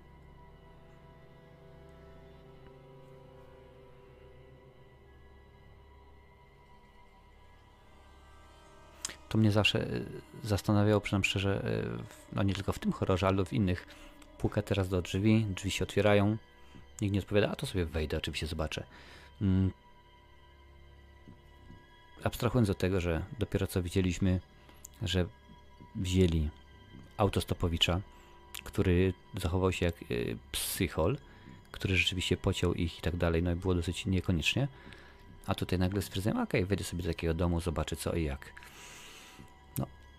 To mnie zawsze e, zastanawiało, przynajmniej szczerze, e, no nie tylko w tym horrorze, ale w innych. Puka teraz do drzwi, drzwi się otwierają, nikt nie odpowiada, a to sobie wejdę, oczywiście zobaczę. Mm. Abstrahując od tego, że dopiero co widzieliśmy, że wzięli autostopowicza, który zachował się jak e, psychol, który rzeczywiście pociął ich i tak dalej, no i było dosyć niekoniecznie. A tutaj nagle stwierdziłem, okej, wejdę sobie do takiego domu, zobaczę co i jak.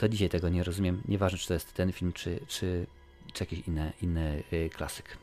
To dzisiaj tego nie rozumiem. Nieważne, czy to jest ten film, czy, czy, czy jakiś inny, inny klasyk.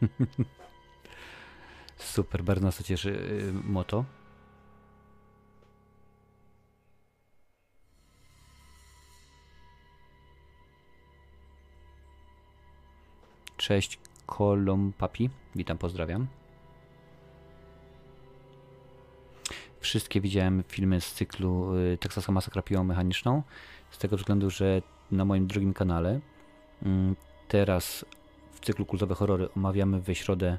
Super, bardzo nas to cieszy yy, moto. Cześć Kolompapi, witam, pozdrawiam. Wszystkie widziałem filmy z cyklu y, Teksaska Masakra Piłą Mechaniczną, z tego względu, że na moim drugim kanale mm, teraz w cyklu Kultowe Horrory omawiamy we środę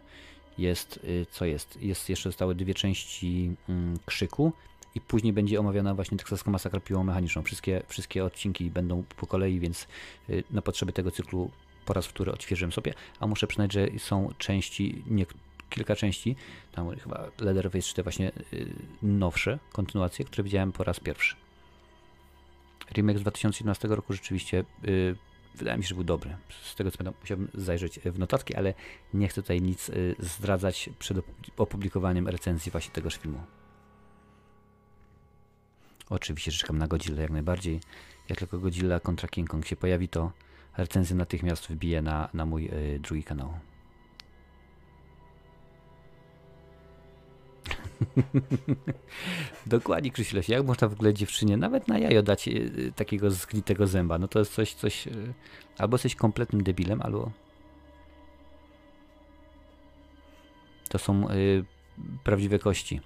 jest, y, co jest? Jest jeszcze zostały dwie części mm, Krzyku i później będzie omawiana właśnie Teksaska Masakra Piłą Mechaniczną. Wszystkie, wszystkie odcinki będą po kolei, więc y, na potrzeby tego cyklu po raz wtóry odświeżyłem sobie, a muszę przyznać, że są części, nie, kilka części, tam chyba Leatherface czy te właśnie y, nowsze kontynuacje, które widziałem po raz pierwszy. Remake z 2011 roku rzeczywiście wydaje mi się, że był dobry. Z tego co pamiętam, musiałbym zajrzeć w notatki, ale nie chcę tutaj nic y, zdradzać przed opublikowaniem recenzji właśnie tegoż filmu. Oczywiście czekam na Godzilla jak najbardziej. Jak tylko Godzilla kontra King Kong się pojawi, to recenzję natychmiast wbiję na, na mój y, drugi kanał. Dokładnie, Krzysileś. Jak można w ogóle dziewczynie nawet na jajo dać y, takiego zgnitego zęba? No to jest coś, coś y, albo jesteś kompletnym debilem, albo to są y, prawdziwe kości.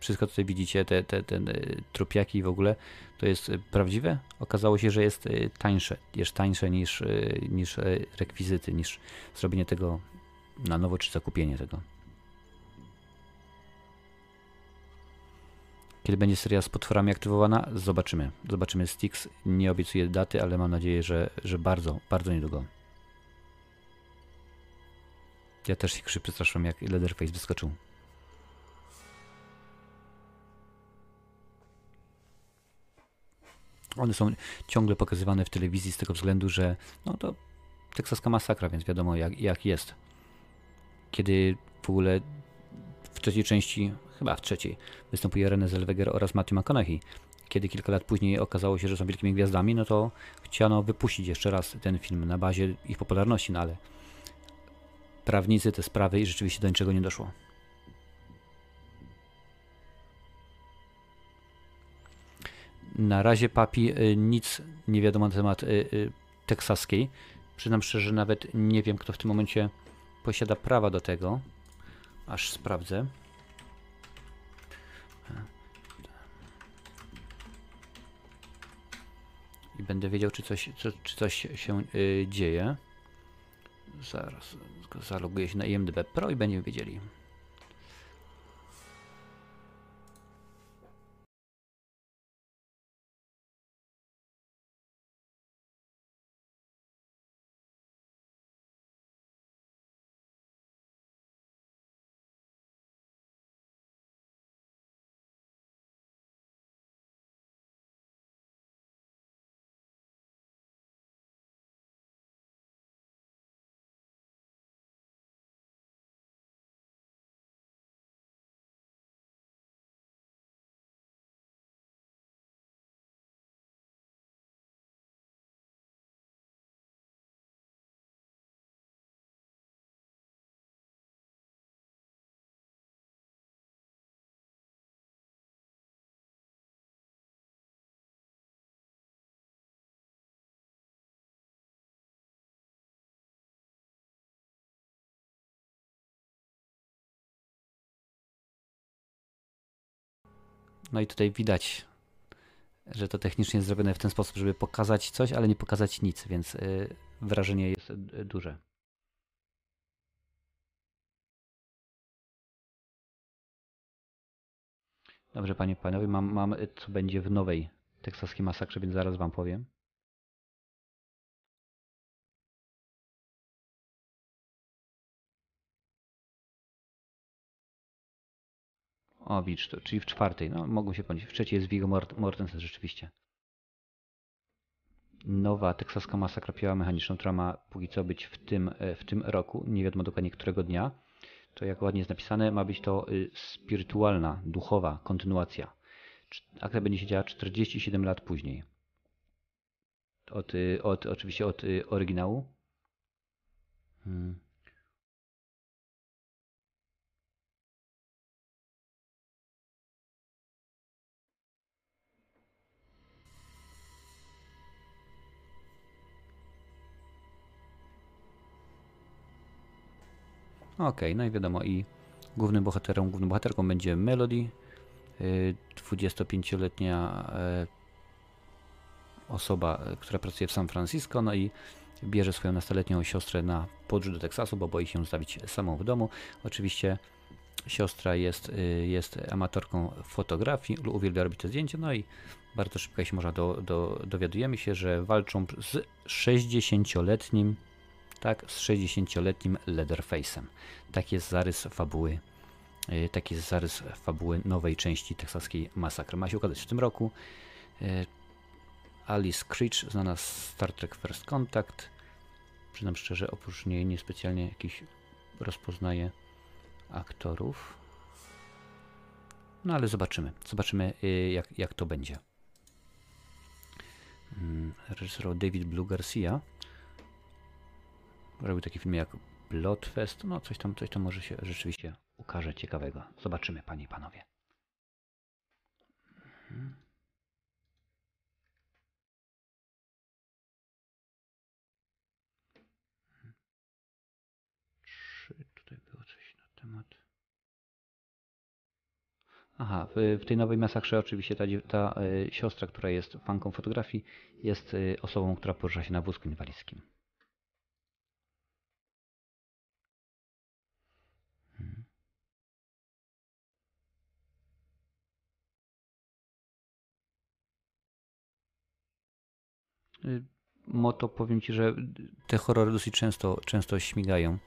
Wszystko tutaj widzicie, te, te, te y, trupiaki w ogóle, to jest y, prawdziwe? Okazało się, że jest y, tańsze. Jest tańsze niż, niż rekwizyty, niż zrobienie tego na nowo, czy zakupienie tego. Kiedy będzie seria z potworami aktywowana? Zobaczymy. Zobaczymy Styx. Nie obiecuję daty, ale mam nadzieję, że, że bardzo, bardzo niedługo. Ja też się krzyk przestraszyłem, jak Leatherface wyskoczył. One są ciągle pokazywane w telewizji z tego względu, że no to teksaska masakra, więc wiadomo jak, jak jest. Kiedy w ogóle w trzeciej części chyba w trzeciej, występuje René Zellweger oraz Matthew McConaughey. Kiedy kilka lat później okazało się, że są wielkimi gwiazdami, no to chciano wypuścić jeszcze raz ten film na bazie ich popularności, no ale prawnicy te sprawy i rzeczywiście do niczego nie doszło. Na razie papi y, nic nie wiadomo na temat y, y, teksaskiej. Przyznam szczerze, nawet nie wiem, kto w tym momencie posiada prawa do tego. Aż sprawdzę. I będę wiedział, czy coś, co, czy coś się y, dzieje. Zaraz zaloguję się na IMDb Pro i będziemy wiedzieli. No i tutaj widać, że to technicznie jest zrobione w ten sposób, żeby pokazać coś, ale nie pokazać nic, więc y, wrażenie jest y, duże. Dobrze, panie panowie, mam, mam co będzie w nowej teksaskiej masakrze, więc zaraz wam powiem. O, to, czyli w czwartej. No, mogą się pomylić. W trzeciej jest Viggo Mort Mortensen rzeczywiście. Nowa teksaska masakra piła mechaniczną, która ma póki co być w tym, e, w tym roku. Nie wiadomo dokładnie którego dnia. To jak ładnie jest napisane, ma być to y, spirytualna, duchowa kontynuacja. Akcja będzie się działa 47 lat później. Od, y, od, oczywiście od y, oryginału. Hmm. Ok, no i wiadomo, i głównym bohaterem, główną bohaterką będzie Melody, 25-letnia e, osoba, która pracuje w San Francisco, no i bierze swoją nastoletnią siostrę na podróż do Teksasu, bo boi się zostawić samą w domu. Oczywiście siostra jest, y, jest amatorką fotografii, uwielbia robić te zdjęcia, no i bardzo szybko, jeśli można, do, do, dowiadujemy się, że walczą z 60-letnim tak, z 60-letnim Leatherface'em. Tak jest zarys fabuły, e, taki jest zarys fabuły nowej części teksaskiej masakry. Ma się ukazać w tym roku. E, Alice Creech, znana z Star Trek First Contact. Przyznam szczerze, oprócz niej niespecjalnie jakiś rozpoznaję aktorów. No ale zobaczymy. Zobaczymy e, jak, jak to będzie. Mm, reżyserował David Blue Garcia. Robił taki film jak Bloodfest. No coś tam, coś tam może się rzeczywiście ukaże ciekawego. Zobaczymy, panie i panowie. Mhm. Czy tutaj było coś na temat... Aha, w, w, tej nowej masakrze oczywiście ta, ta y, siostra, która jest fanką fotografii, jest y, osobą, która porusza się na wózku inwalidzkim. Moto powiem Ci, że te horrory dosyć często, często śmigają.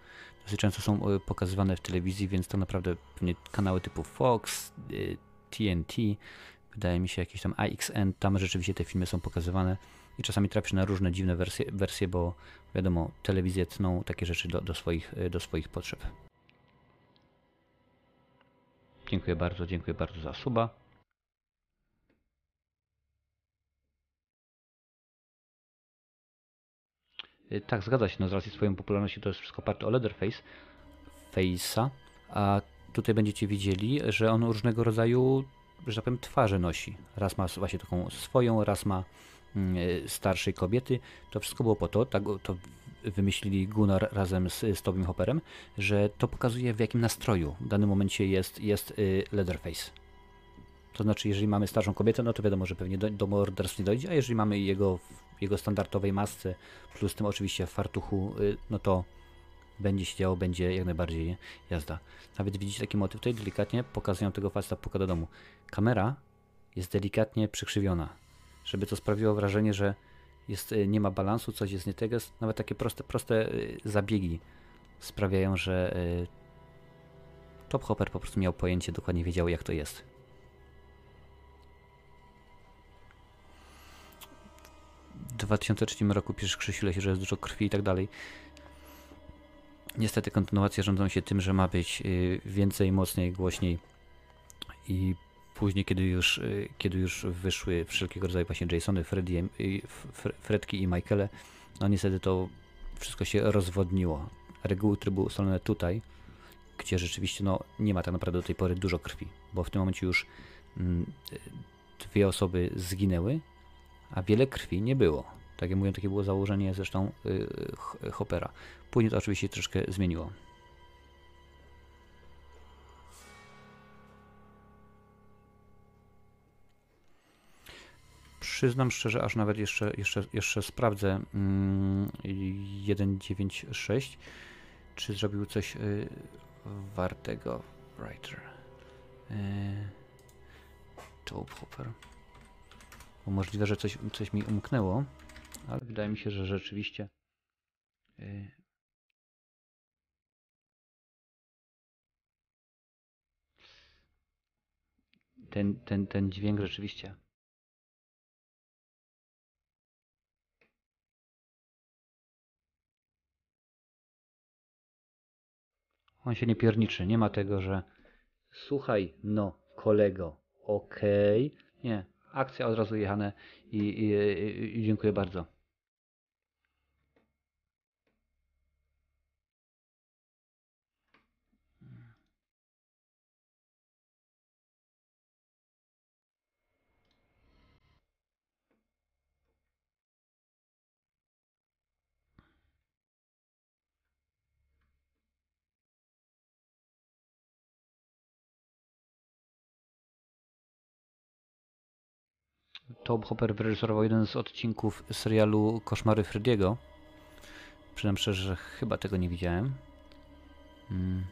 Dosyć często są pokazywane w telewizji, więc to naprawdę pewnie kanały typu Fox, TNT, y, wydaje mi się jakieś tam AXN, tam rzeczywiście te filmy są pokazywane i czasami trafisz na różne dziwne wersje, wersje bo wiadomo, telewizje tną takie rzeczy do, do, swoich, y, do swoich potrzeb. Dziękuję bardzo, dziękuję bardzo za suba. Tak, zgadza się, no z racji swojej popularności to jest wszystko oparte o Leatherface, Face'a, a tutaj będziecie widzieli, że on różnego rodzaju, że tak powiem, twarze nosi. Raz ma właśnie taką swoją, raz ma mm, y, starszej kobiety. To wszystko było po to, tak to wymyślili Gunnar razem z, z Tobim Hopperem, że to pokazuje w jakim nastroju w danym momencie jest, jest y, Leatherface. To znaczy, jeżeli mamy starszą kobietę, no to wiadomo, że pewnie do, do morderstw nie dojdzie, a jeżeli mamy jego jego standardowej masce, plus tym oczywiście fartuchu, y, no to będzie się działo, będzie jak najbardziej jazda. Nawet widzicie taki motyw tutaj, delikatnie pokazują tego faceta puka do domu. Kamera jest delikatnie przykrzywiona, żeby to sprawiło wrażenie, że jest, y, nie ma balansu, coś jest nie tego. Nawet takie proste, proste y, zabiegi sprawiają, że Top Hopper po prostu miał pojęcie, dokładnie wiedział jak to jest. 2003 roku piszesz Krzysiu że jest dużo krwi i tak dalej. Niestety kontynuacje rządzą się tym, że ma być y, więcej, mocniej, głośniej i później, kiedy już, y, kiedy już wyszły wszelkiego rodzaju właśnie Jasony, Freddy, Fredki i Michaele, no niestety to wszystko się rozwodniło. Reguły trybu ustalone tutaj, gdzie rzeczywiście no, nie ma tak naprawdę do tej pory dużo krwi, bo w tym momencie już mm, dwie osoby zginęły, a wiele krwi nie było. Tak jak mówię, takie było założenie zresztą yy, Hoppera. Później to oczywiście troszkę zmieniło. Przyznam szczerze, aż nawet jeszcze, jeszcze, jeszcze sprawdzę mm, 196, czy zrobił coś y, wartego writer. Y, Job Hopper. Bo możliwe, że coś, coś mi umknęło, ale wydaje mi się, że rzeczywiście y, ten, ten, ten dźwięk rzeczywiście On się nie pierniczy. Nie ma tego, że słuchaj, no, kolego, okej. Nie, akcja od razu jechane i, i, i, dziękuję bardzo. Tom Hopper wyreżyserował jeden z odcinków serialu Koszmary Frediego. Przyznam szczerze, że chyba tego nie widziałem. Hmm.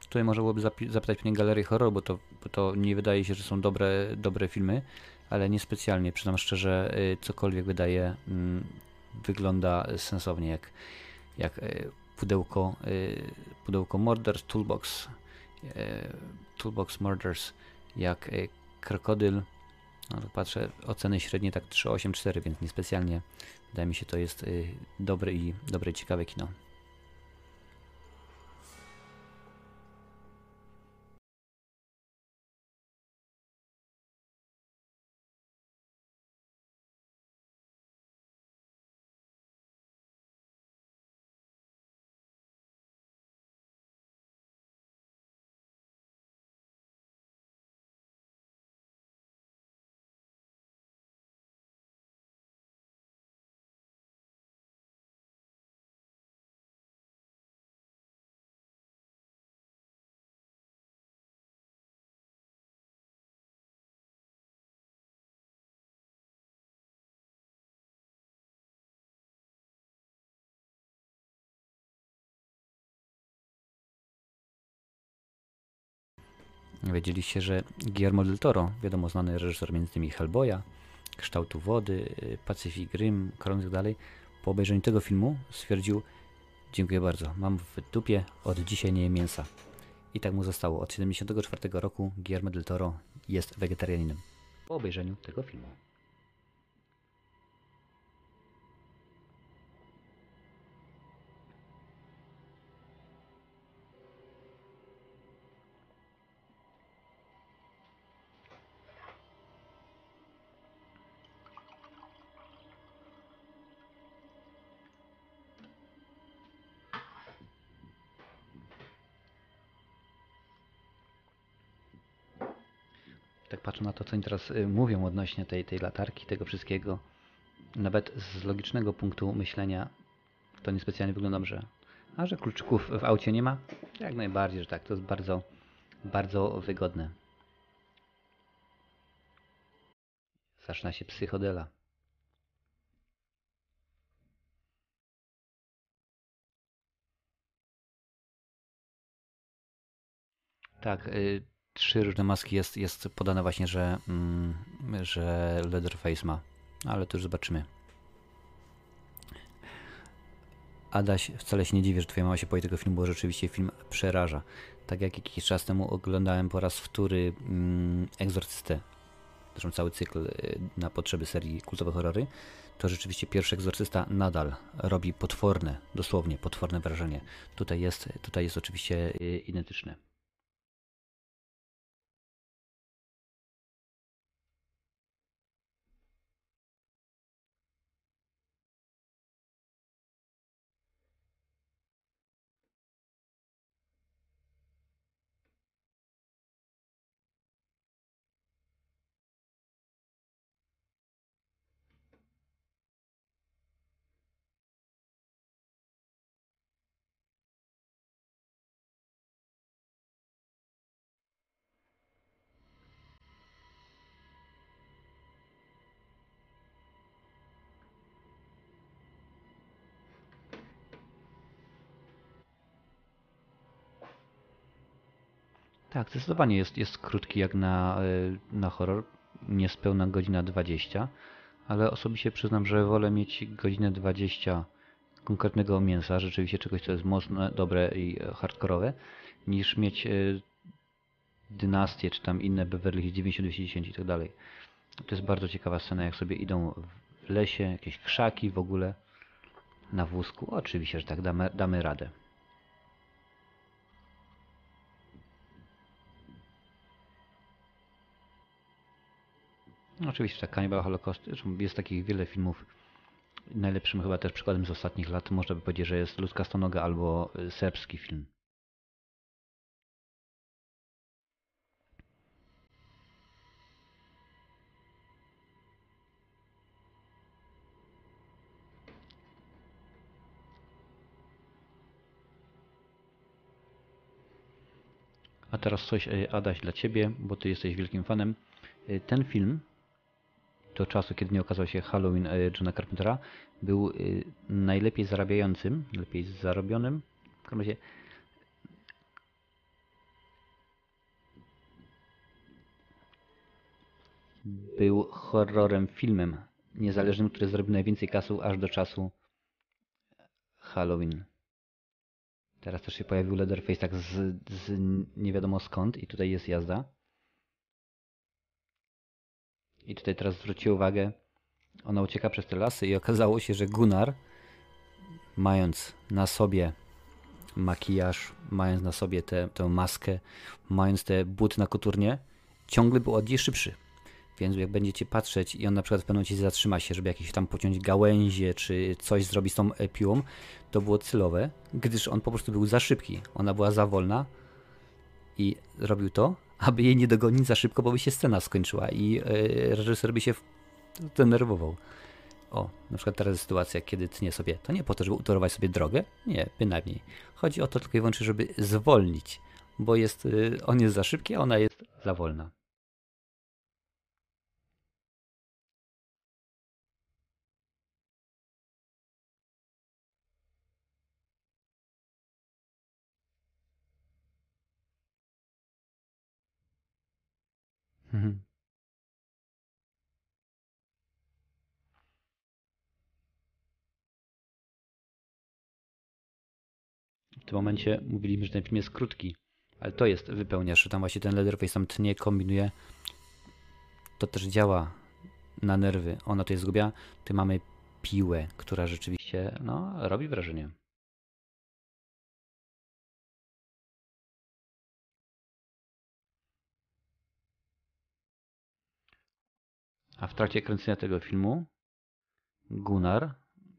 Tutaj można byłoby zapytać mnie Galerię Horror, bo to, bo to nie wydaje się, że są dobre, dobre filmy, ale niespecjalnie. Przyznam szczerze, y, cokolwiek wydaje, mm, wygląda sensownie, jak, jak y, pudełko, y, pudełko Murders Toolbox, Toolbox Murders, jak Krokodyl, no patrzę, oceny średnie tak 3,8,4, więc niespecjalnie wydaje mi się to jest y, dobre i dobre i ciekawe kino. Wiedzieliście, że Guillermo del Toro, wiadomo, znany reżyser między innymi Hellboya, Kształtu Wody, y, Pacific Rim, i tak dalej, po obejrzeniu tego filmu stwierdził dziękuję bardzo, mam w dupie, od dzisiaj nie jem mięsa. I tak mu zostało. Od 1974 roku Guillermo del Toro jest wegetarianinem. Po obejrzeniu tego filmu. Patrzę na to, co oni teraz y, mówią odnośnie tej, tej latarki, tego wszystkiego, nawet z logicznego punktu myślenia to niespecjalnie wygląda dobrze. A że kluczyków w aucie nie ma? Jak najbardziej, że tak. To jest bardzo, bardzo wygodne. Zaczyna się psychodela. Tak, y, trzy różne maski jest, jest podane właśnie, że, mm, że Leatherface ma. Ale to już zobaczymy. Adaś, wcale się nie dziwię, że twoja mama się boi tego filmu, bo rzeczywiście film przeraża. Tak jak jakiś czas temu oglądałem po raz wtóry mm, Egzorcystę, zresztą cały cykl y, na potrzeby serii kultowe horrory, to rzeczywiście pierwszy Egzorcysta nadal robi potworne, dosłownie potworne wrażenie. Tutaj jest, tutaj jest oczywiście y, identyczne. Tak, zdecydowanie jest, jest krótki jak na, y, na horror. Niespełna godzina 20, ale osobiście przyznam, że wolę mieć godzinę 20 konkretnego mięsa, rzeczywiście czegoś, co jest mocne, dobre i hardkorowe, niż mieć y, dynastię, czy tam inne Beverly Hills 90 i tak dalej. To jest bardzo ciekawa scena, jak sobie idą w lesie, jakieś krzaki w ogóle, na wózku. Oczywiście, że tak, damy, damy radę. Oczywiście tak, Cannibal Holocaust, jest takich wiele filmów. Najlepszym chyba też przykładem z ostatnich lat można by powiedzieć, że jest Ludzka Stonoga albo y, serbski film. A teraz coś, y, Adaś, dla Ciebie, bo Ty jesteś wielkim fanem. Y, Ten film do czasu, kiedy nie okazał się Halloween e, Johna Carpentera, był e, najlepiej zarabiającym, lepiej zarobionym, w każdym razie był horrorem filmem niezależnym, który zrobił najwięcej kasów aż do czasu Halloween. Teraz też się pojawił Leatherface tak z, z nie wiadomo skąd i tutaj jest jazda. I tutaj teraz zwróćcie uwagę, ona ucieka przez te lasy i okazało się, że Gunnar, mając na sobie makijaż, mając na sobie tę, tę maskę, mając te buty na koturnie, ciągle był od niej szybszy. Więc jak będziecie patrzeć i on na przykład w pewnym momencie zatrzyma się, żeby jakieś tam pociąć gałęzie, czy coś zrobić z tą piłą, to było celowe, gdyż on po prostu był za szybki. Ona była za wolna i zrobił to, aby jej nie dogonić za szybko, bo by się scena skończyła i yy, reżyser by się zdenerwował. O, na przykład teraz sytuacja, kiedy tnie sobie. To nie po to, żeby utorować sobie drogę, nie, bynajmniej. Chodzi o to tylko i wyłącznie, żeby zwolnić, bo jest, yy, on jest za szybki, a ona jest za wolna. Mhm. W tym momencie mówiliśmy, że ten film jest krótki, ale to jest wypełniacz, że tam właśnie ten Leatherface tam tnie, kombinuje. To też działa na nerwy. Ona to jest zgubiona. Tu mamy piłę, która rzeczywiście no, robi wrażenie. A w trakcie kręcenia tego filmu Gunnar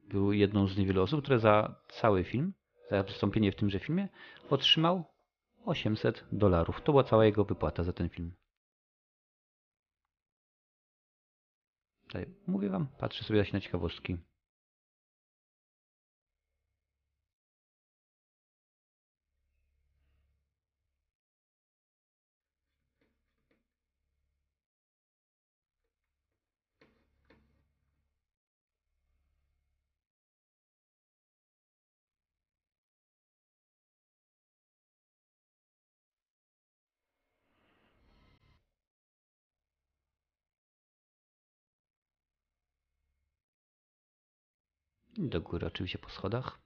był jedną z niewielu osób, które za cały film, za wystąpienie w tymże filmie otrzymał 800 dolarów. To była cała jego wypłata za ten film. Tutaj mówię wam, patrzę sobie na ciekawostki. Do góry oczywiście po schodach.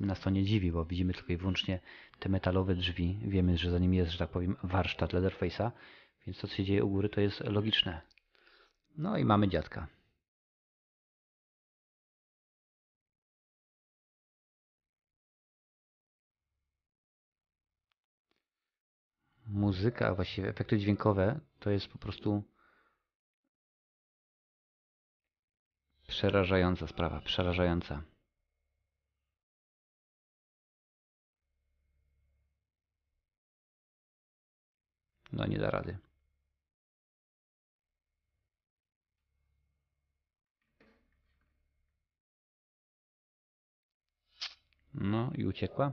Nas to nie dziwi, bo widzimy tylko i wyłącznie te metalowe drzwi. Wiemy, że za nimi jest, że tak powiem, warsztat Leatherface'a, więc to, co się dzieje u góry, to jest logiczne. No i mamy dziadka. Muzyka, a właściwie efekty dźwiękowe, to jest po prostu Przerażająca sprawa, przerażająca. No nie da rady. No i uciekła.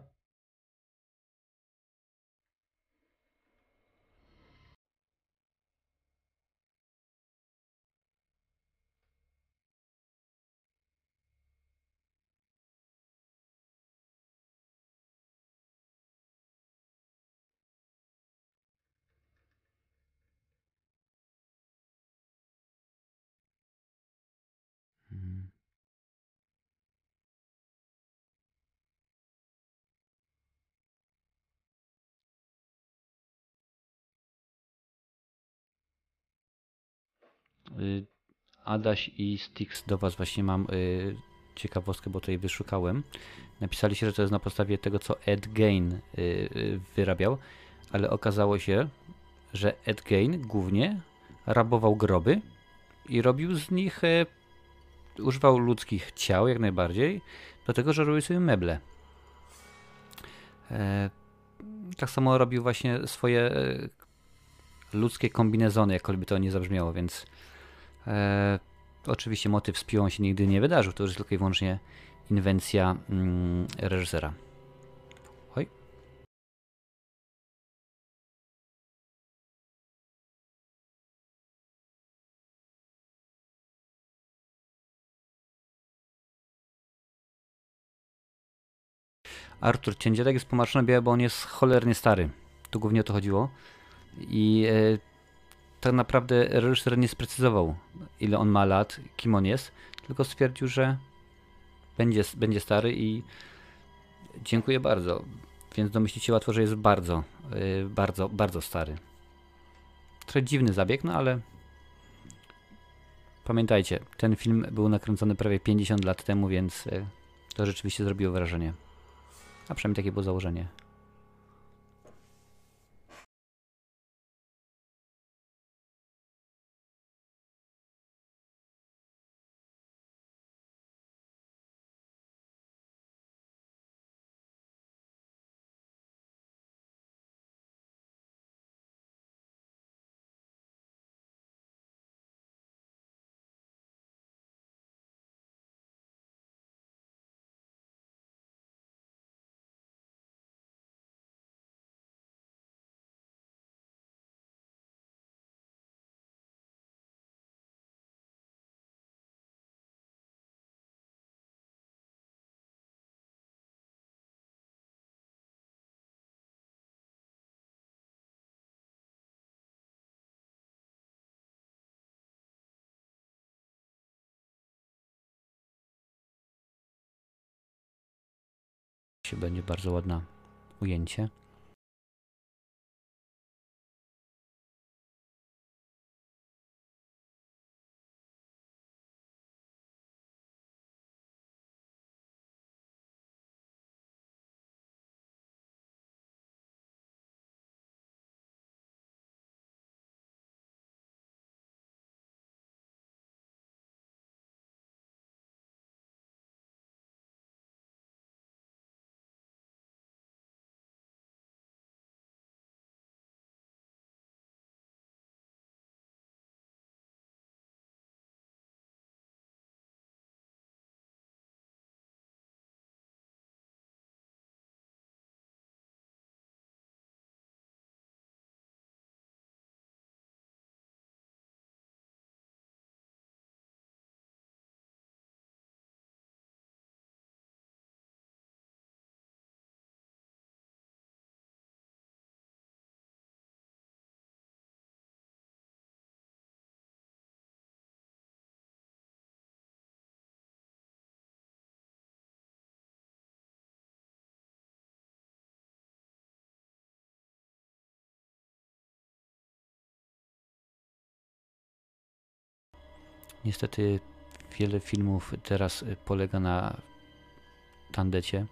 Adaś i Stix do Was właśnie mam y, ciekawostkę, bo tutaj wyszukałem. Napisali się, że to jest na podstawie tego, co Ed Gain y, y, wyrabiał, ale okazało się, że Ed Gain głównie rabował groby i robił z nich, używał ludzkich ciał jak najbardziej, do tego, że robił sobie meble. E, tak samo robił właśnie swoje ludzkie kombinezony, jakkolwiek to nie zabrzmiało, więc e, oczywiście motyw z piłą się nigdy nie wydarzył, to już tylko i wyłącznie inwencja mm, reżysera. Oj. Artur Ciędzielek jest pomarszczony biały, bo on jest cholernie stary. Tu głównie o to chodziło. I e, tak naprawdę reżyser nie sprecyzował, ile on ma lat, kim on jest, tylko stwierdził, że będzie, będzie stary i dziękuję bardzo. Więc domyślicie łatwo, że jest bardzo, yy, bardzo, bardzo stary. Trochę dziwny zabieg, no ale pamiętajcie, ten film był nakręcony prawie 50 lat temu, więc yy, to rzeczywiście zrobiło wrażenie. A przynajmniej takie było założenie. Będzie bardzo ładne ujęcie. Niestety wiele filmów teraz y, polega na tandecie.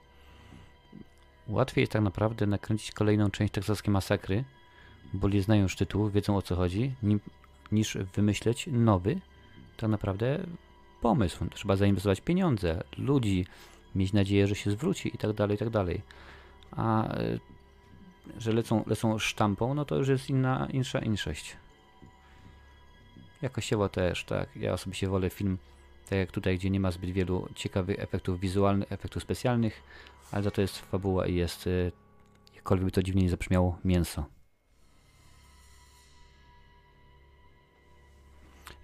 Łatwiej jest tak naprawdę nakręcić kolejną część teksaskiej masakry, bo nie znają już tytułu, wiedzą o co chodzi, niż wymyśleć nowy, tak naprawdę pomysł. Trzeba zainwestować pieniądze, ludzi, mieć nadzieję, że się zwróci i tak dalej, i tak dalej. A y, że lecą, lecą sztampą, no to już jest inna, insza inszość. Jakościowo też, tak. Ja osobiście wolę film, tak jak tutaj, gdzie nie ma zbyt wielu ciekawych efektów wizualnych, efektów specjalnych, ale za to jest fabuła i jest, y, jakkolwiek by to dziwnie nie zabrzmiało, mięso.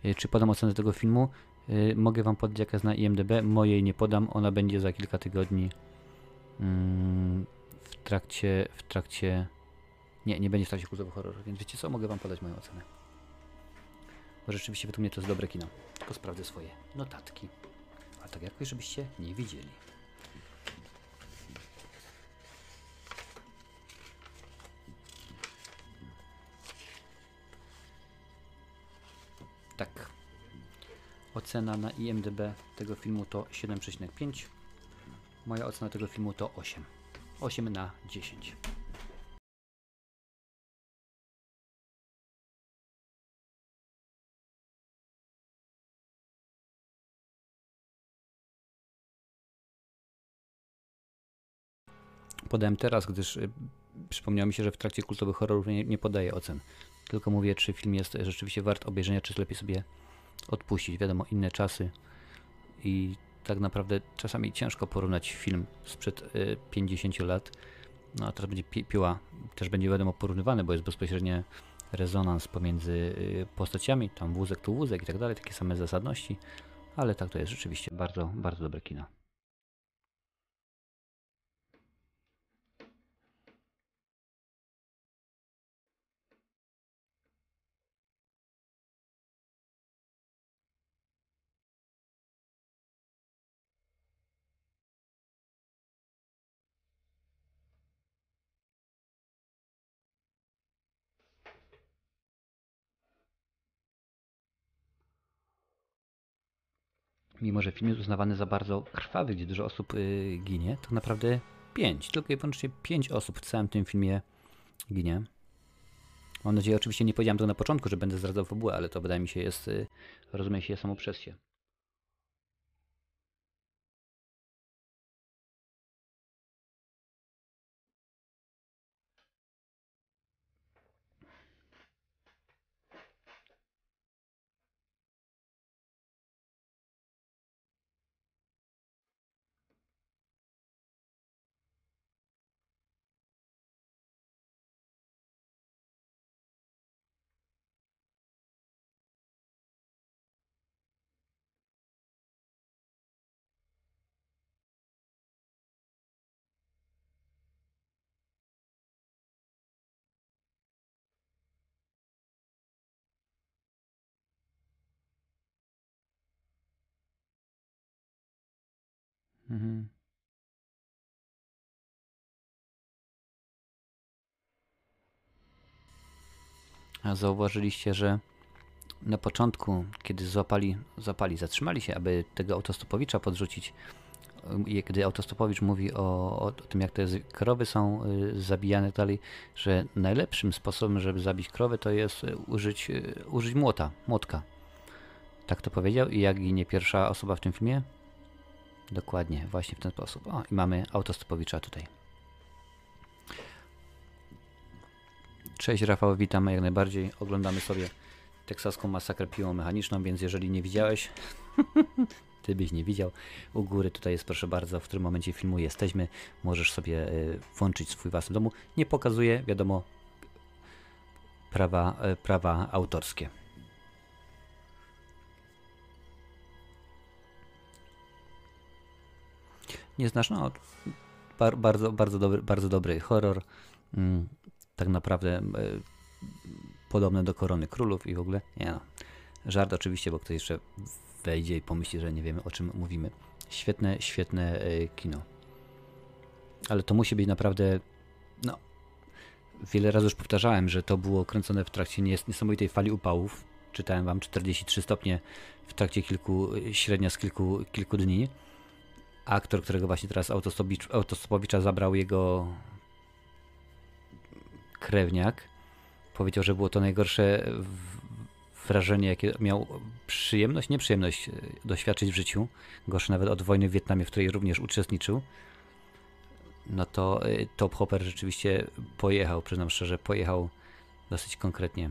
Y, czy podam ocenę tego filmu? Y, mogę Wam podać jaka jest na IMDB. Mojej nie podam, ona będzie za kilka tygodni mm, w trakcie, w trakcie... Nie, nie będzie w trakcie kursowy horror, więc wiecie co? Mogę Wam podać moją ocenę. Bo rzeczywiście według mnie to jest dobre kino. Tylko sprawdzę swoje notatki. A tak jakoś, żebyście nie widzieli. Tak. Ocena na IMDb tego filmu to 7,5. Moja ocena tego filmu to 8. 8 na 10. Podałem teraz, gdyż y, przypomniało mi się, że w trakcie kultowych horrorów nie, nie podaję ocen. Tylko mówię, czy film jest rzeczywiście wart obejrzenia, czy lepiej sobie odpuścić. Wiadomo, inne czasy i tak naprawdę czasami ciężko porównać film sprzed y, 50 lat. No a teraz będzie pi piła, też będzie wiadomo porównywane, bo jest bezpośrednie rezonans pomiędzy y, postaciami, tam wózek tu wózek i tak dalej, takie same zasadności, ale tak to jest rzeczywiście bardzo, bardzo dobre kino. Mimo że film jest uznawany za bardzo krwawy, gdzie dużo osób y, ginie, to naprawdę 5, tylko i wyłącznie 5 osób w całym tym filmie ginie. Mam nadzieję, oczywiście nie powiedziałem to na początku, że będę zdradzał fabułę, ale to wydaje mi się jest, y, rozumie się samo przez się. Mhm. A zauważyliście, że na początku, kiedy złapali, złapali, zatrzymali się, aby tego autostopowicza podrzucić, i kiedy autostopowicz mówi o, o tym, jak te krowy są y, zabijane dalej, że najlepszym sposobem, żeby zabić krowę, to jest y, użyć, y, użyć młota, młotka. Tak to powiedział i jak ginie pierwsza osoba w tym filmie? Dokładnie, właśnie w ten sposób. O, i mamy autostopowicza tutaj. Cześć Rafał, witam jak najbardziej. Oglądamy sobie teksaską masakrę piłą mechaniczną, więc jeżeli nie widziałeś, ty byś nie widział. U góry tutaj jest, proszę bardzo, w którym momencie filmu jesteśmy. Możesz sobie y, włączyć swój własny domu. Nie pokazuje, wiadomo, prawa, y, prawa autorskie. Nie znasz? No, bar, bardzo, bardzo, dobry, bardzo dobry horror. Mm, tak naprawdę y, podobny do Korony Królów i w ogóle. Nie no. Żart oczywiście, bo ktoś jeszcze wejdzie i pomyśli, że nie wiemy o czym mówimy. Świetne, świetne y, kino. Ale to musi być naprawdę. No. Wiele razy już powtarzałem, że to było kręcone w trakcie nies- niesamowitej fali upałów. Czytałem wam 43 stopnie w trakcie kilku, y, średnia z kilku, kilku dni. Aktor, którego właśnie teraz autostopowicza zabrał jego krewniak, powiedział, że było to najgorsze wrażenie, jakie miał przyjemność, nieprzyjemność e, doświadczyć w życiu, gorsze nawet od wojny w Wietnamie, w której również uczestniczył, no to e, Top Hopper rzeczywiście pojechał, przyznam szczerze, pojechał dosyć konkretnie.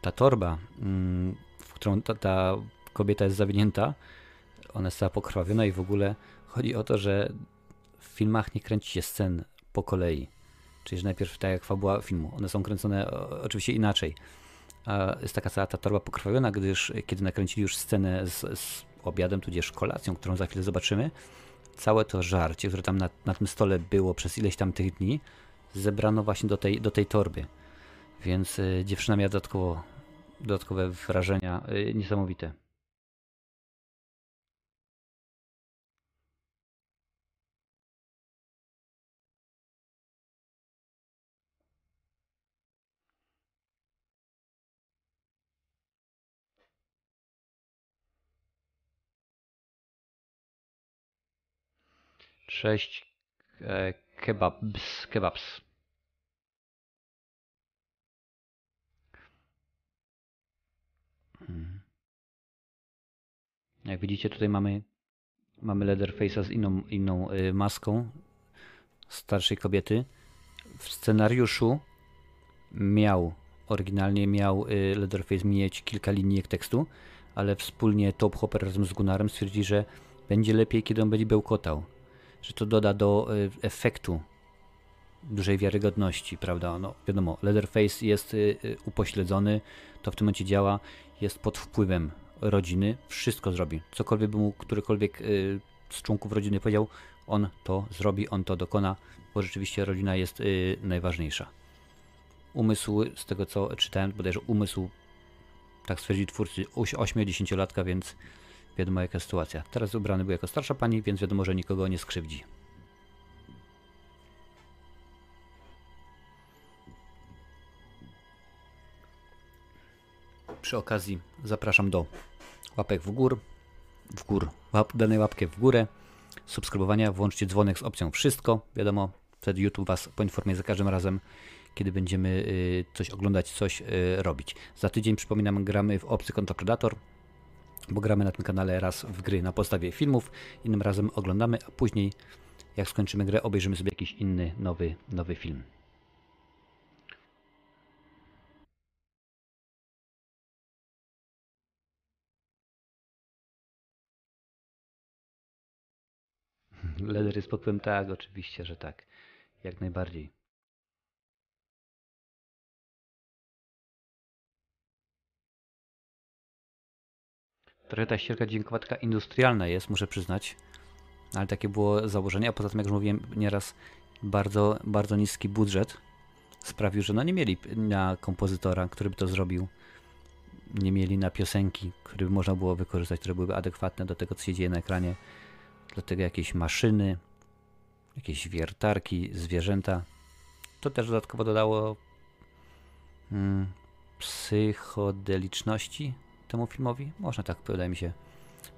Ta torba, mm, w którą ta, ta kobieta jest zawinięta, ona jest cała pokrwawiona i w ogóle chodzi o to, że w filmach nie kręci się scen po kolei. Czyli, że najpierw tak jak fabuła filmu. One są kręcone oczywiście inaczej. A jest taka cała ta torba pokrwawiona, gdyż kiedy nakręcili już scenę z, z obiadem, tudzież kolacją, którą za chwilę zobaczymy, całe to żarcie, które tam na, na tym stole było przez ileś tam tych dni, zebrano właśnie do tej, do tej torby. Więc y, dziewczyna miała dodatkowo, dodatkowe wrażenia y, niesamowite. Cześć e, kebabs, kebabs. Hmm. Jak widzicie tutaj mamy mamy Leatherface'a z inną, inną y, maską starszej kobiety. W scenariuszu miał, oryginalnie miał y, Leatherface mieć kilka linijek tekstu, ale wspólnie Top Hopper razem z Gunnarem stwierdzi, że będzie lepiej, kiedy on będzie bełkotał. Że to doda do y, efektu dużej wiarygodności, prawda? No, wiadomo, Leatherface jest y, y, upośledzony, to w tym momencie działa, jest pod wpływem rodziny, wszystko zrobi. Cokolwiek by mu którykolwiek z członków rodziny powiedział, on to zrobi, on to dokona, bo rzeczywiście rodzina jest najważniejsza. Umysł, z tego co czytałem, bodajże umysł, tak stwierdzili twórcy, 8-10-latka, więc wiadomo jaka sytuacja. Teraz ubrany był jako starsza pani, więc wiadomo, że nikogo nie skrzywdzi. Przy okazji zapraszam do łapek w gór, w gór, łap, danej łapkę w górę, subskrybowania, włączcie dzwonek z opcją wszystko, wiadomo, wtedy YouTube Was poinformuje za każdym razem, kiedy będziemy y, coś oglądać, coś y, robić. Za tydzień, przypominam, gramy w Obcy kontra Predator, bo gramy na tym kanale raz w gry na podstawie filmów, innym razem oglądamy, a później jak skończymy grę, obejrzymy sobie jakiś inny, nowy, nowy film. Leder jest pod wpływem, tak, oczywiście, że tak. Jak najbardziej. Trochę ta ścierka dźwiękowa taka industrialna jest, muszę przyznać. Ale takie było założenie, a poza tym, jak już mówiłem nieraz, bardzo, bardzo niski budżet sprawił, że no nie mieli na kompozytora, który by to zrobił. Nie mieli na piosenki, które by można było wykorzystać, które byłyby adekwatne do tego, co się dzieje na ekranie. Dlatego jakieś maszyny, jakieś wiertarki, zwierzęta. To też dodatkowo dodało hmm, psychodeliczności temu filmowi. Można tak, wydaje mi się,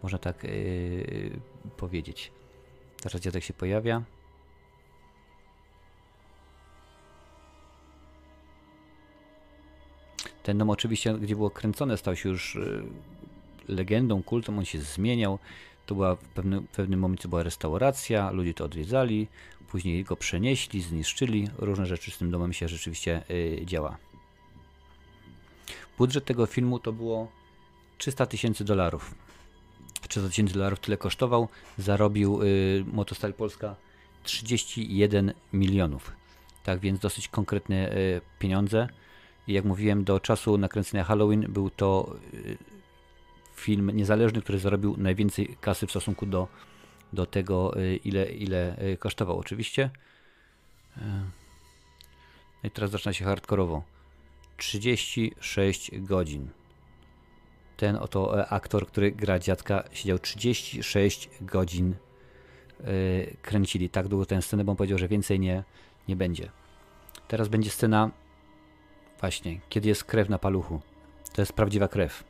można tak yy, powiedzieć. Teraz dziadek się pojawia. Ten dom oczywiście, gdzie było kręcone, stał się już yy, legendą, kultem, on się zmieniał. To była w pewnym, w pewnym momencie była restauracja, ludzie to odwiedzali, później go przenieśli, zniszczyli. Różne rzeczy z tym domem się rzeczywiście yy, działa. Budżet tego filmu to było 300 tysięcy dolarów. 300 tysięcy dolarów tyle kosztował. Zarobił yy, Motostyle Polska 31 milionów. Tak więc dosyć konkretne yy, pieniądze. I jak mówiłem, do czasu nakręcenia Halloween był to yy, film niezależny, który zarobił najwięcej kasy w stosunku do, do tego, y, ile, ile y, kosztował. Oczywiście. Y, no i teraz zaczyna się hardkorowo. 36 godzin. Ten oto e, aktor, który gra dziadka, siedział 36 godzin. Kręcili tak długo tę scenę, bo on powiedział, że więcej nie, nie będzie. Teraz będzie scena właśnie, kiedy jest krew na paluchu. To jest prawdziwa krew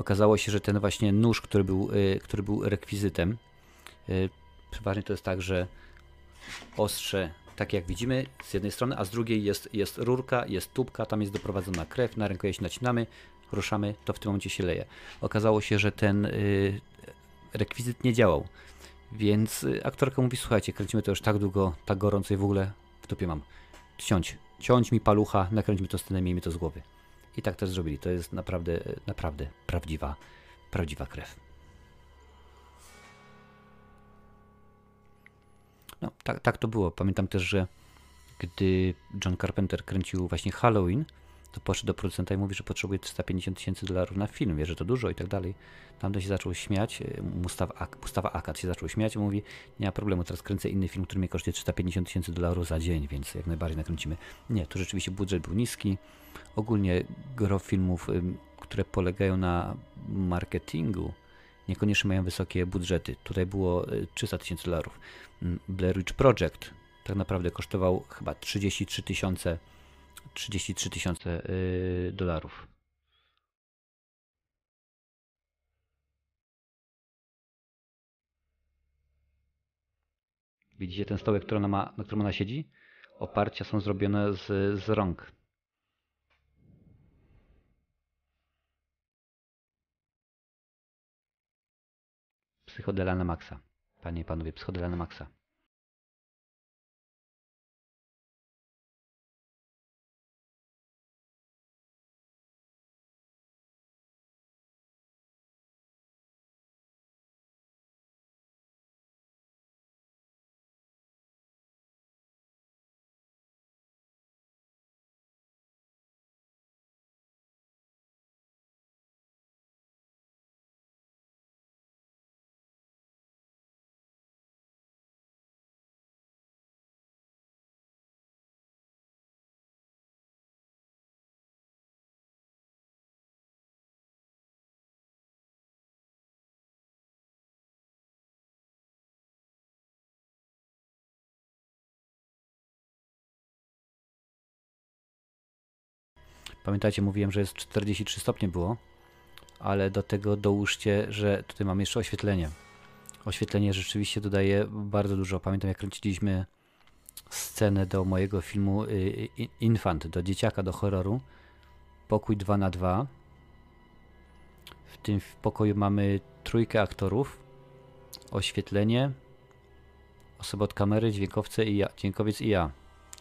okazało się, że ten właśnie nóż, który był, y, który był rekwizytem, y, przeważnie to jest tak, że ostrze, tak jak widzimy, z jednej strony, a z drugiej jest, jest rurka, jest tubka, tam jest doprowadzona krew, na rękojeść nacinamy, ruszamy, to w tym momencie się leje. Okazało się, że ten y, rekwizyt nie działał, więc aktorka mówi, słuchajcie, kręcimy to już tak długo, tak gorąco i w ogóle w dupie mam. Ciąć, ciąć mi palucha, nakręćmy to scenę, miejmy to z głowy. I tak też zrobili. To jest naprawdę, naprawdę prawdziwa, prawdziwa krew. No, tak, tak to było. Pamiętam też, że gdy John Carpenter kręcił właśnie Halloween, to poszedł do producenta i mówi, że potrzebuje 350 tysięcy dolarów na film, wie, że to dużo i tak dalej. Tamto się zaczął śmiać, e, Mustafa, Mustafa Akad się zaczął śmiać i mówi, nie ma problemu, teraz kręcę inny film, który mnie kosztuje 350 tysięcy dolarów za dzień, więc jak najbardziej nakręcimy. Nie, tu rzeczywiście budżet był niski. Ogólnie gro filmów, które polegają na marketingu, niekoniecznie mają wysokie budżety. Tutaj było 300 e, tysięcy dolarów. Mm, Blair Witch Project tak naprawdę kosztował chyba 33 tysiące 33 tysiące y, dolarów. Widzicie ten stołek, który ona ma, na którym ona siedzi? Oparcia są zrobione z, z rąk. Psychodela na maksa. Panie i panowie, psychodela na maksa. Pamiętajcie, mówiłem, że jest 43 stopnie było, ale do tego dołóżcie, że tutaj mamy jeszcze oświetlenie. Oświetlenie rzeczywiście dodaje bardzo dużo. Pamiętam, jak kręciliśmy scenę do mojego filmu y, Infant, do dzieciaka, do horroru. Pokój 2 na 2 W tym pokoju mamy trójkę aktorów, oświetlenie, osobę od kamery, dźwiękowce i ja, dźwiękowiec i ja.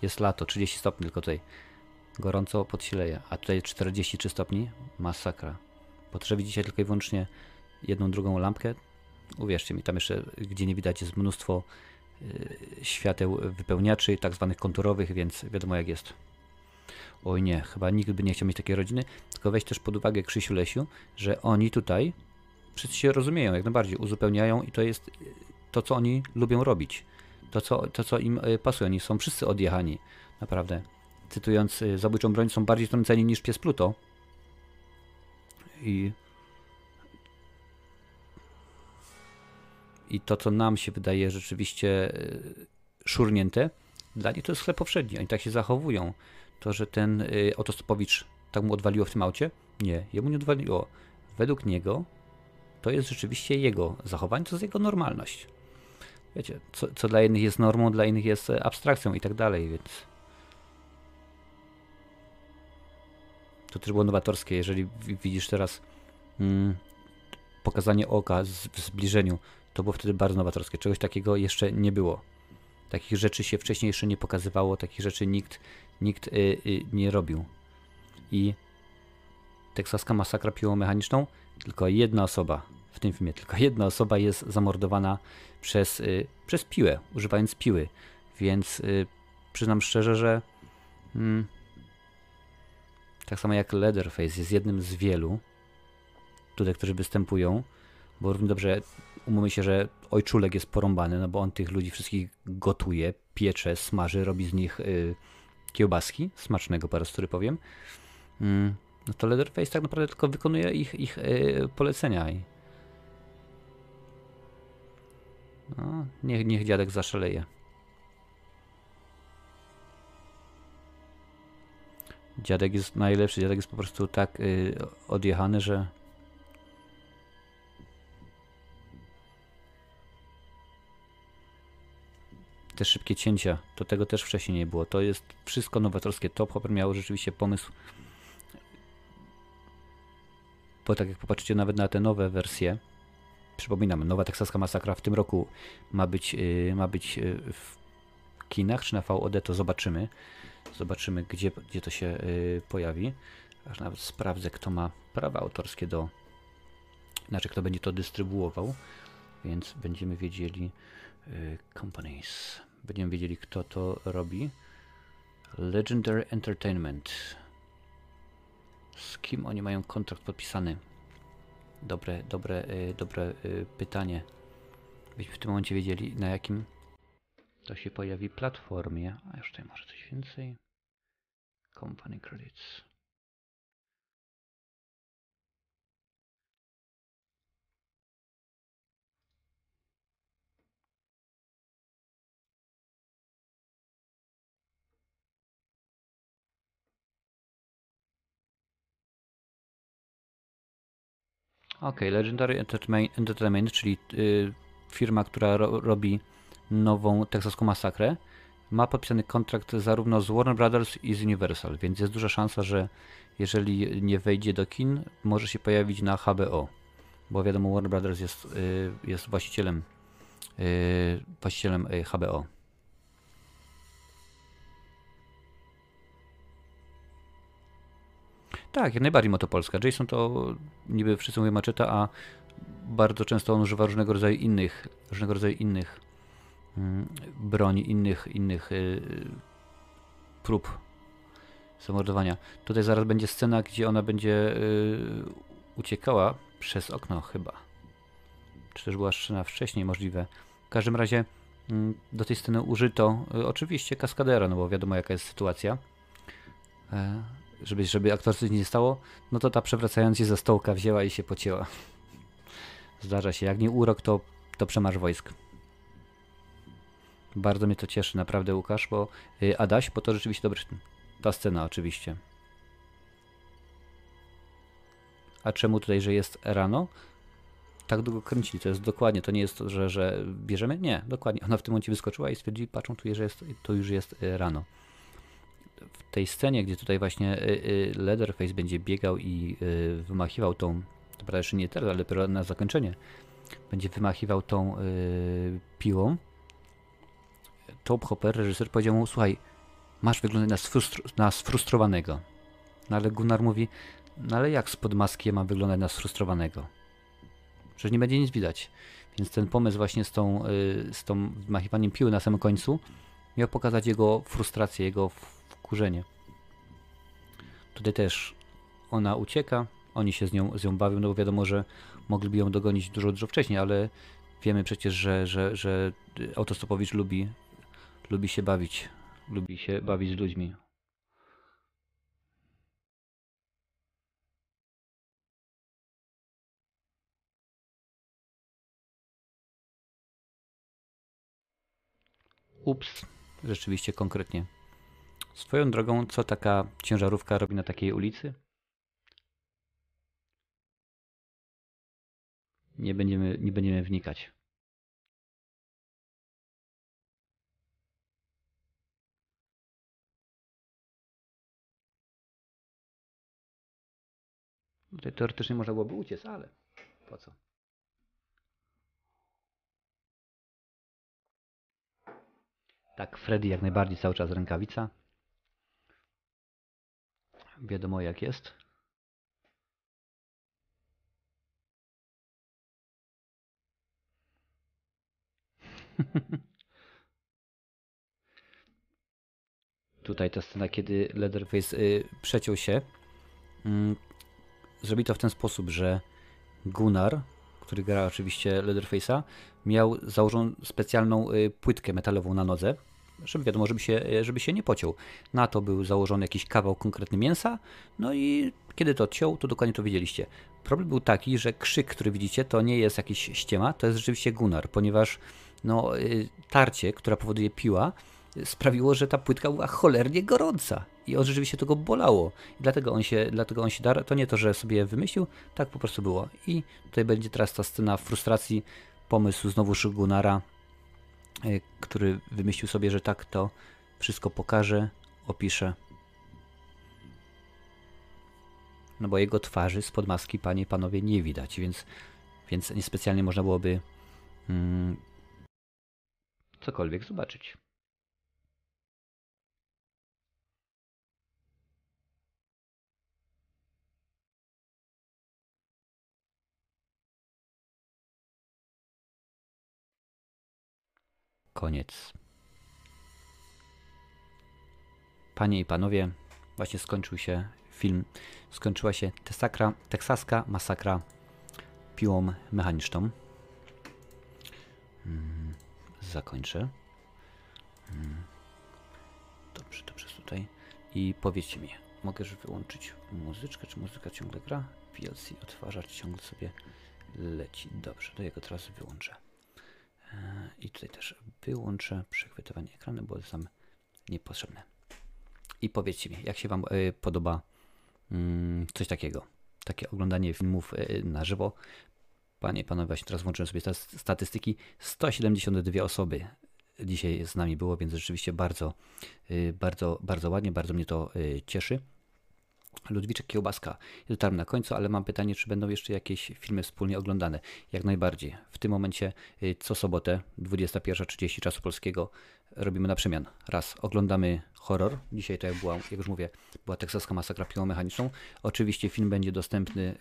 Jest lato, 30 stopni tylko tutaj gorąco podsileje, a tutaj 43 stopni, masakra. Po to, że widzicie tylko i wyłącznie jedną, drugą lampkę, uwierzcie mi, tam jeszcze gdzie nie widać jest mnóstwo y, świateł wypełniaczy, tak zwanych konturowych, więc wiadomo jak jest. Oj nie, chyba nikt by nie chciał mieć takiej rodziny, tylko weź też pod uwagę Krzysiu Lesiu, że oni tutaj wszyscy się rozumieją, jak najbardziej, uzupełniają i to jest y, to, co oni lubią robić. To, co, to, co im y, pasuje. Oni są wszyscy odjechani, naprawdę cytując y, zabójczą broń, są bardziej trąceni niż pies Pluto. I, I to, co nam się wydaje rzeczywiście y, szurnięte, dla nich to jest chleb powszedni. Oni tak się zachowują. To, że ten y, otostopowicz tak mu odwaliło w tym aucie? Nie, jemu nie odwaliło. Według niego to jest rzeczywiście jego zachowanie, to jest jego normalność. Wiecie, co, co dla innych jest normą, dla innych jest abstrakcją i tak dalej, więc To też było nowatorskie, jeżeli widzisz teraz mm, pokazanie oka z, w zbliżeniu, to było wtedy bardzo nowatorskie. Czegoś takiego jeszcze nie było. Takich rzeczy się wcześniej jeszcze nie pokazywało, takich rzeczy nikt, nikt y, y, nie robił. I teksaska masakra piłą mechaniczną, tylko jedna osoba w tym filmie, tylko jedna osoba jest zamordowana przez, y, przez piłę, używając piły. Więc y, przyznam szczerze, że mm, tak samo jak Leatherface jest jednym z wielu tutaj, którzy występują, bo równie dobrze umówmy się, że ojczulek jest porąbany, no bo on tych ludzi wszystkich gotuje, piecze, smaży, robi z nich y, kiełbaski, smacznego po raz który powiem. Mm, no to Leatherface tak naprawdę tylko wykonuje ich, ich y, polecenia. No, niech, niech dziadek zaszaleje. Dziadek jest najlepszy, dziadek jest po prostu tak y, odjechany, że te szybkie cięcia, to tego też wcześniej nie było. To jest wszystko nowatorskie. Top Hopper miał rzeczywiście pomysł, bo tak jak popatrzycie nawet na te nowe wersje, przypominam, nowa teksaska masakra w tym roku ma być, yy, ma być yy, w kinach czy na VOD, to zobaczymy. Zobaczymy, gdzie, gdzie to się y, pojawi. Aż nawet sprawdzę, kto ma prawa autorskie do. Znaczy, kto będzie to dystrybuował. Więc będziemy wiedzieli. Y, companies. Będziemy wiedzieli, kto to robi. Legendary Entertainment. Z kim oni mają kontrakt podpisany? Dobre, dobre, y, dobre pytanie. Byśmy w tym momencie wiedzieli, na jakim to się pojawi platformie. A już tutaj może coś więcej. Company credits. Ok, Legendary Entertainment, czyli y, firma, która ro, robi nową teksaską masakrę, ma podpisany kontrakt zarówno z Warner Brothers i z Universal, więc jest duża szansa, że jeżeli nie wejdzie do kin, może się pojawić na HBO, bo wiadomo Warner Brothers jest, y, jest właścicielem, y, właścicielem y, HBO. Tak, jak najbardziej Motopolska. Jason to niby wszyscy mówią maczeta, a bardzo często on używa różnego rodzaju innych, różnego rodzaju innych mm, broni, innych, innych y, prób zamordowania. Tutaj zaraz będzie scena, gdzie ona będzie y, uciekała przez okno chyba. Czy też była scena wcześniej możliwe. W każdym razie mm, do tej sceny użyto y, oczywiście kaskadera, no bo wiadomo jaka jest sytuacja. E, żeby, żeby aktorce nic nie stało, no to ta przewracając się ze stołka wzięła i się pocięła. Zdarza się. Jak nie urok, to, to przemarsz wojsk. Bardzo mnie to cieszy, naprawdę, Łukasz, bo yy, Adaś, bo to rzeczywiście dobry. Ta scena, oczywiście. A czemu tutaj, że jest rano? Tak długo kręcili, to jest dokładnie, to nie jest że, że bierzemy, nie, dokładnie. Ona w tym momencie wyskoczyła i stwierdzili, patrzą tu, że jest, to już jest y, rano w tej scenie, gdzie tutaj właśnie y, y, Leatherface będzie biegał i y, wymachiwał tą, to prawda jeszcze nie teraz, ale dopiero na zakończenie, będzie wymachiwał tą piłą, Top Hopper, reżyser, powiedział mu, słuchaj, masz wyglądać na, sfrustro na sfrustrowanego. No ale Gunnar mówi, no ale jak spod maski ja mam wyglądać na sfrustrowanego? Przecież nie będzie nic widać. Więc ten pomysł właśnie z tą, z tą piły na samym końcu miał pokazać jego frustrację, jego wkurzenie. Tutaj też ona ucieka, oni się z nią, z nią bawią, no bo wiadomo, że mogliby ją dogonić dużo, dużo wcześniej, ale wiemy przecież, że, że, że autostopowicz lubi, lubi się bawić, lubi się bawić z ludźmi. Ups, rzeczywiście konkretnie. Swoją drogą, co taka ciężarówka robi na takiej ulicy? Nie będziemy, nie będziemy wnikać. Tutaj teoretycznie można byłoby uciec, ale po co? Tak, Freddy jak najbardziej cały czas rękawica. Wiadomo jak jest. Tutaj ta scena, kiedy Leatherface y, przeciął się, y, zrobi to w ten sposób, że Gunnar, który gra oczywiście Leatherface'a, miał założoną specjalną y, płytkę metalową na nodze, żeby wiadomo, żeby się, żeby się nie pociął. Na to był założony jakiś kawał konkretny mięsa, no i kiedy to ciął, to dokładnie to widzieliście. Problem był taki, że krzyk, który widzicie, to nie jest jakiś ściema, to jest rzeczywiście Gunnar, ponieważ no, y, tarcie, która powoduje piła, sprawiło, że ta płytka była cholernie gorąca i on rzeczywiście to go bolało. I dlatego on się, dlatego on się dar, to nie to, że sobie wymyślił, tak po prostu było. I tutaj będzie teraz ta scena frustracji, pomysł znowu Gunara, E, który wymyślił sobie, że tak to wszystko pokaże, opisze. No bo jego twarzy spod maski, panie i panowie, nie widać, więc, więc niespecjalnie można byłoby mm, cokolwiek zobaczyć. Koniec. Panie i panowie, właśnie skończył się film. Skończyła się tesakra, teksaska masakra piłą mechaniczną. Hmm, zakończę. Hmm. Dobrze, dobrze tutaj. I powiedzcie mi, mogę już wyłączyć muzyczkę, czy muzyka ciągle gra? VLC odtwarzacz ciągle sobie leci. Dobrze, to jego teraz wyłączę. I tutaj też wyłączę przechwytywanie ekranu, bo jest nam niepotrzebne. I powiedzcie mi, jak się Wam y, podoba mm, coś takiego, takie oglądanie filmów y, na żywo. Panie, panowie, właśnie teraz włączyłem sobie statystyki. 172 osoby dzisiaj z nami było, więc rzeczywiście bardzo, y, bardzo, bardzo ładnie, bardzo mnie to cieszy. Ludwiczek Kiełbaska. Dotarłem na końcu, ale mam pytanie, czy będą jeszcze jakieś filmy wspólnie oglądane? Jak najbardziej. W tym momencie y, co sobotę, 21.30 czasu polskiego, robimy na przemian. Raz oglądamy horror. Dzisiaj to jak była, jak już mówię, była teksaska masakra piłomechaniczną. Oczywiście film będzie dostępny,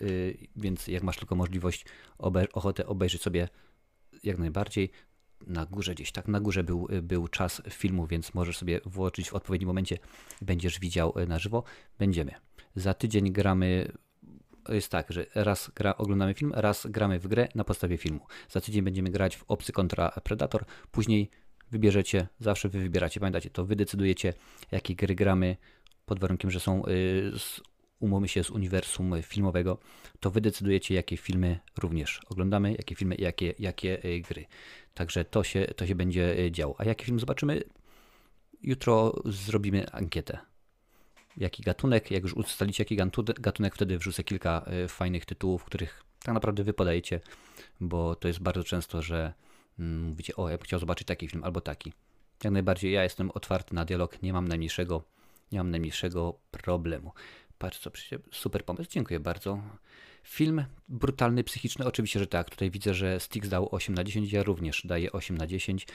więc jak masz tylko możliwość, ochotę obejrzeć sobie jak najbardziej na górze gdzieś, tak, na górze był, był czas filmu, więc możesz sobie włączyć w odpowiednim momencie, będziesz widział e, na żywo. Będziemy. Za tydzień gramy, jest tak, że raz gra, oglądamy film, raz gramy w grę na podstawie filmu. Za tydzień będziemy grać w Obcy kontra Predator, później wybierzecie, zawsze wy wybieracie, pamiętacie, to wy decydujecie, jakie gry gramy, pod warunkiem, że są y, umówmy się z uniwersum filmowego, to wy decydujecie, jakie filmy również oglądamy, jakie filmy jakie, jakie y, gry. Także to się, to się będzie y, działo. A jaki film zobaczymy? Jutro zrobimy ankietę. Jaki gatunek, jak już ustalicie jaki gatunek, wtedy wrzucę kilka y, fajnych tytułów, których tak naprawdę wy podajecie, bo to jest bardzo często, że mm, mówicie, o, ja bym chciał zobaczyć taki film albo taki. Jak najbardziej ja jestem otwarty na dialog, nie mam najmniejszego, nie mam najmniejszego problemu. Patrz co, super pomysł, dziękuję bardzo. Film brutalny, psychiczny, oczywiście, że tak. Tutaj widzę, że Styx dał 8 na 10, ja również daję 8 na 10.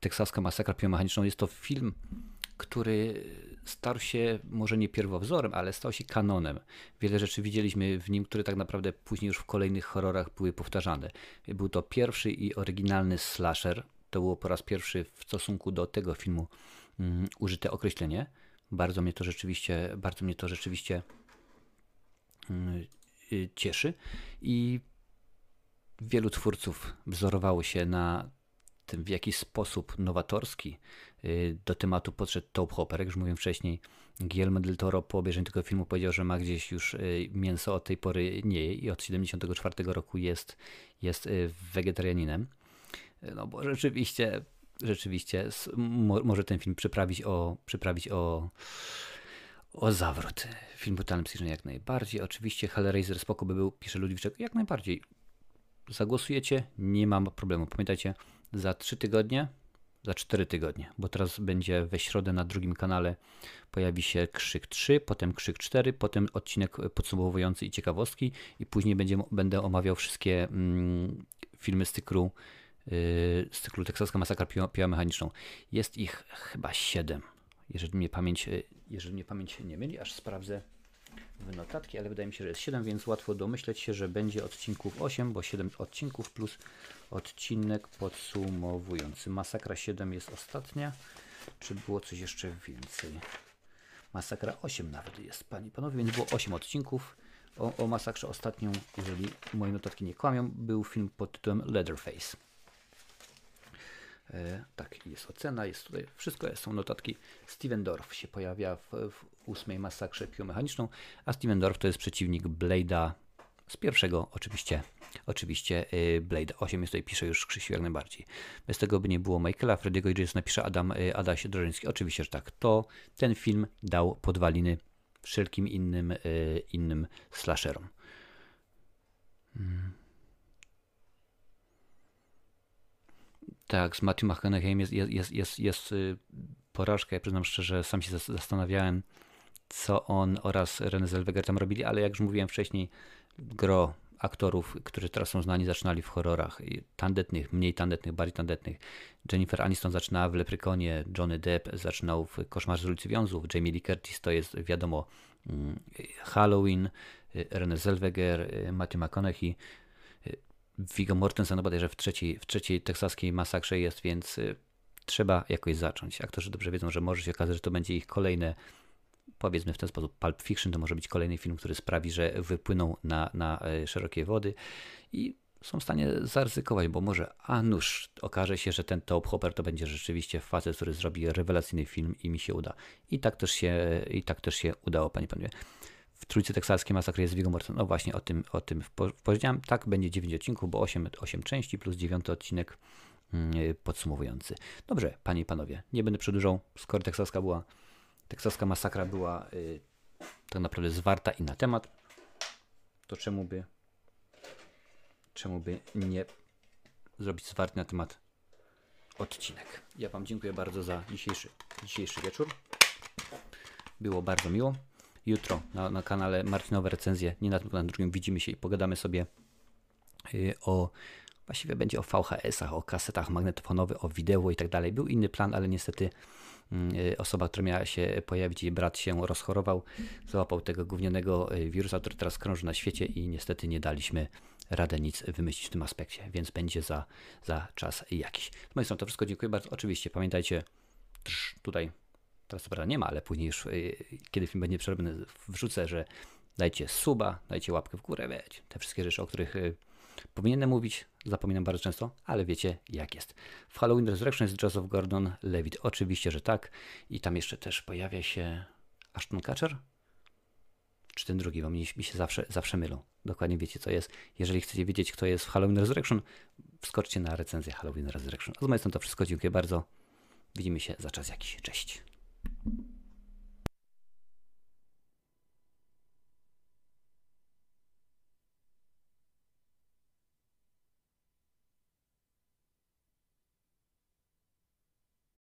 Teksaska masakra piomechaniczną jest to film, który stał się może nie pierwowzorem, ale stał się kanonem. Wiele rzeczy widzieliśmy w nim, które tak naprawdę później już w kolejnych horrorach były powtarzane. Był to pierwszy i oryginalny slasher. To było po raz pierwszy w stosunku do tego filmu um, użyte określenie. Bardzo mnie to rzeczywiście, bardzo mnie to rzeczywiście um, cieszy i wielu twórców wzorowało się na tym, w jaki sposób nowatorski do tematu podszedł Top Hopper. Jak już mówiłem wcześniej, Guillermo del Toro po obejrzeniu tego filmu powiedział, że ma gdzieś już y, mięso od tej pory nie je i od 1974 roku jest, jest wegetarianinem. No bo rzeczywiście, rzeczywiście może ten film przyprawić o, przyprawić o o zawrót. Film brutalny psychiczny jak najbardziej. Oczywiście Hellraiser spoko by był, pisze Ludwiczek, jak najbardziej. Zagłosujecie, nie mam problemu. Pamiętajcie, za 3 tygodnie, za 4 tygodnie, bo teraz będzie we środę na drugim kanale pojawi się Krzyk 3, potem Krzyk 4, potem odcinek podsumowujący i ciekawostki i później będzie, będę omawiał wszystkie mm, filmy z cyklu, yy, z cyklu Teksaska Masakra Piła, Piła Mechaniczną. Jest ich chyba 7 jeżeli mnie pamięć, e, jeżeli mnie pamięć nie myli, aż sprawdzę w notatki, ale wydaje mi się, że jest 7, więc łatwo domyśleć się, że będzie odcinków 8, bo 7 odcinków plus odcinek podsumowujący. Masakra 7 jest ostatnia. Czy było coś jeszcze więcej? Masakra 8 nawet jest, panie i panowie, więc było 8 odcinków. O, o masakrze ostatnią, jeżeli moje notatki nie kłamią, był film pod tytułem Leatherface. E, tak, jest ocena, jest tutaj wszystko, są notatki. Steven Dorf się pojawia w, w ósmej masakrze piomechaniczną, a Steven Dorf to jest przeciwnik Blade'a z pierwszego oczywiście, oczywiście y, Blade 8 jest tutaj pisze już Krzysiu jak najbardziej. Bez tego by nie było Michaela, Freddy'ego i Jason napisze Adam, y, Adaś Drożyński. Oczywiście, że tak. To ten film dał podwaliny wszelkim innym, y, innym slasherom. Hmm. Tak, z Matthew McConaughey'em jest, jest, jest, jest, jest porażka. Ja przyznam szczerze, sam się zastanawiałem, co on oraz René Zellweger tam robili, ale jak już mówiłem wcześniej, gro aktorów, którzy teraz są znani, zaczynali w horrorach tandetnych, mniej tandetnych, bardziej tandetnych. Jennifer Aniston zaczynała w Leprykonie, Johnny Depp zaczynał w Koszmarze z ulicy Wiązów, Jamie Lee Curtis to jest wiadomo mm, Halloween, René Zellweger, Matthew McConaughey, Viggo Mortensen no bodajże w trzeciej, w trzeciej teksaskiej masakrze jest, więc y, trzeba jakoś zacząć. Aktorzy dobrze wiedzą, że może się okazać, że to będzie ich kolejne, powiedzmy w ten sposób, Pulp Fiction to może być kolejny film, który sprawi, że wypłyną na, na y, szerokie wody i są w stanie zaryzykować, bo może a nuż okaże się, że ten Top Hopper to będzie rzeczywiście facet, który zrobi rewelacyjny film i mi się uda. I tak też się, i tak też się udało, panie panowie w Trójcy Teksaskiej Masakry jest Viggo Mortensen. No właśnie o tym, o tym powiedziałem. Tak, będzie 9 odcinków, bo 8, 8 części plus 9 odcinek yy, podsumowujący. Dobrze, panie i panowie, nie będę przedłużał. Skoro teksaska była, teksaska masakra była yy, tak naprawdę zwarta i na temat, to czemu by czemu by nie zrobić zwarty na temat odcinek. Ja Wam dziękuję bardzo za dzisiejszy, dzisiejszy wieczór. Było bardzo miło. Jutro na, na kanale Martinowe Recenzje, nie na tym, na drugim, widzimy się i pogadamy sobie y, o właściwie będzie o VHS-ach, o kasetach magnetofonowych, o wideo i tak dalej. Był inny plan, ale niestety mm, y, osoba, która miała się pojawić, jej brat się rozchorował, załapał tego gównianego y, wirusa, który teraz krąży na świecie i niestety nie daliśmy radę nic wymyślić w tym aspekcie, więc będzie za, za czas jakiś. Mojej strony to wszystko, dziękuję bardzo. Oczywiście pamiętajcie, trz, tutaj teraz prawda nie ma, ale później już, yy, kiedy film będzie przerobiony, wrzucę, że dajcie suba, dajcie łapkę w górę, wiecie, te wszystkie rzeczy, o których yy, powinienem mówić, zapominam bardzo często, ale wiecie jak jest. W Halloween Resurrection jest Joseph Gordon-Levitt, oczywiście, że tak i tam jeszcze też pojawia się Ashton Kutcher, czy ten drugi, bo mi, mi się zawsze, zawsze mylą. Dokładnie wiecie, co jest. Jeżeli chcecie wiedzieć, kto jest w Halloween Resurrection, wskoczcie na recenzję Halloween Resurrection. A z mojej strony to wszystko. Dziękuję bardzo. Widzimy się za czas jakiś. Cześć. Thank you.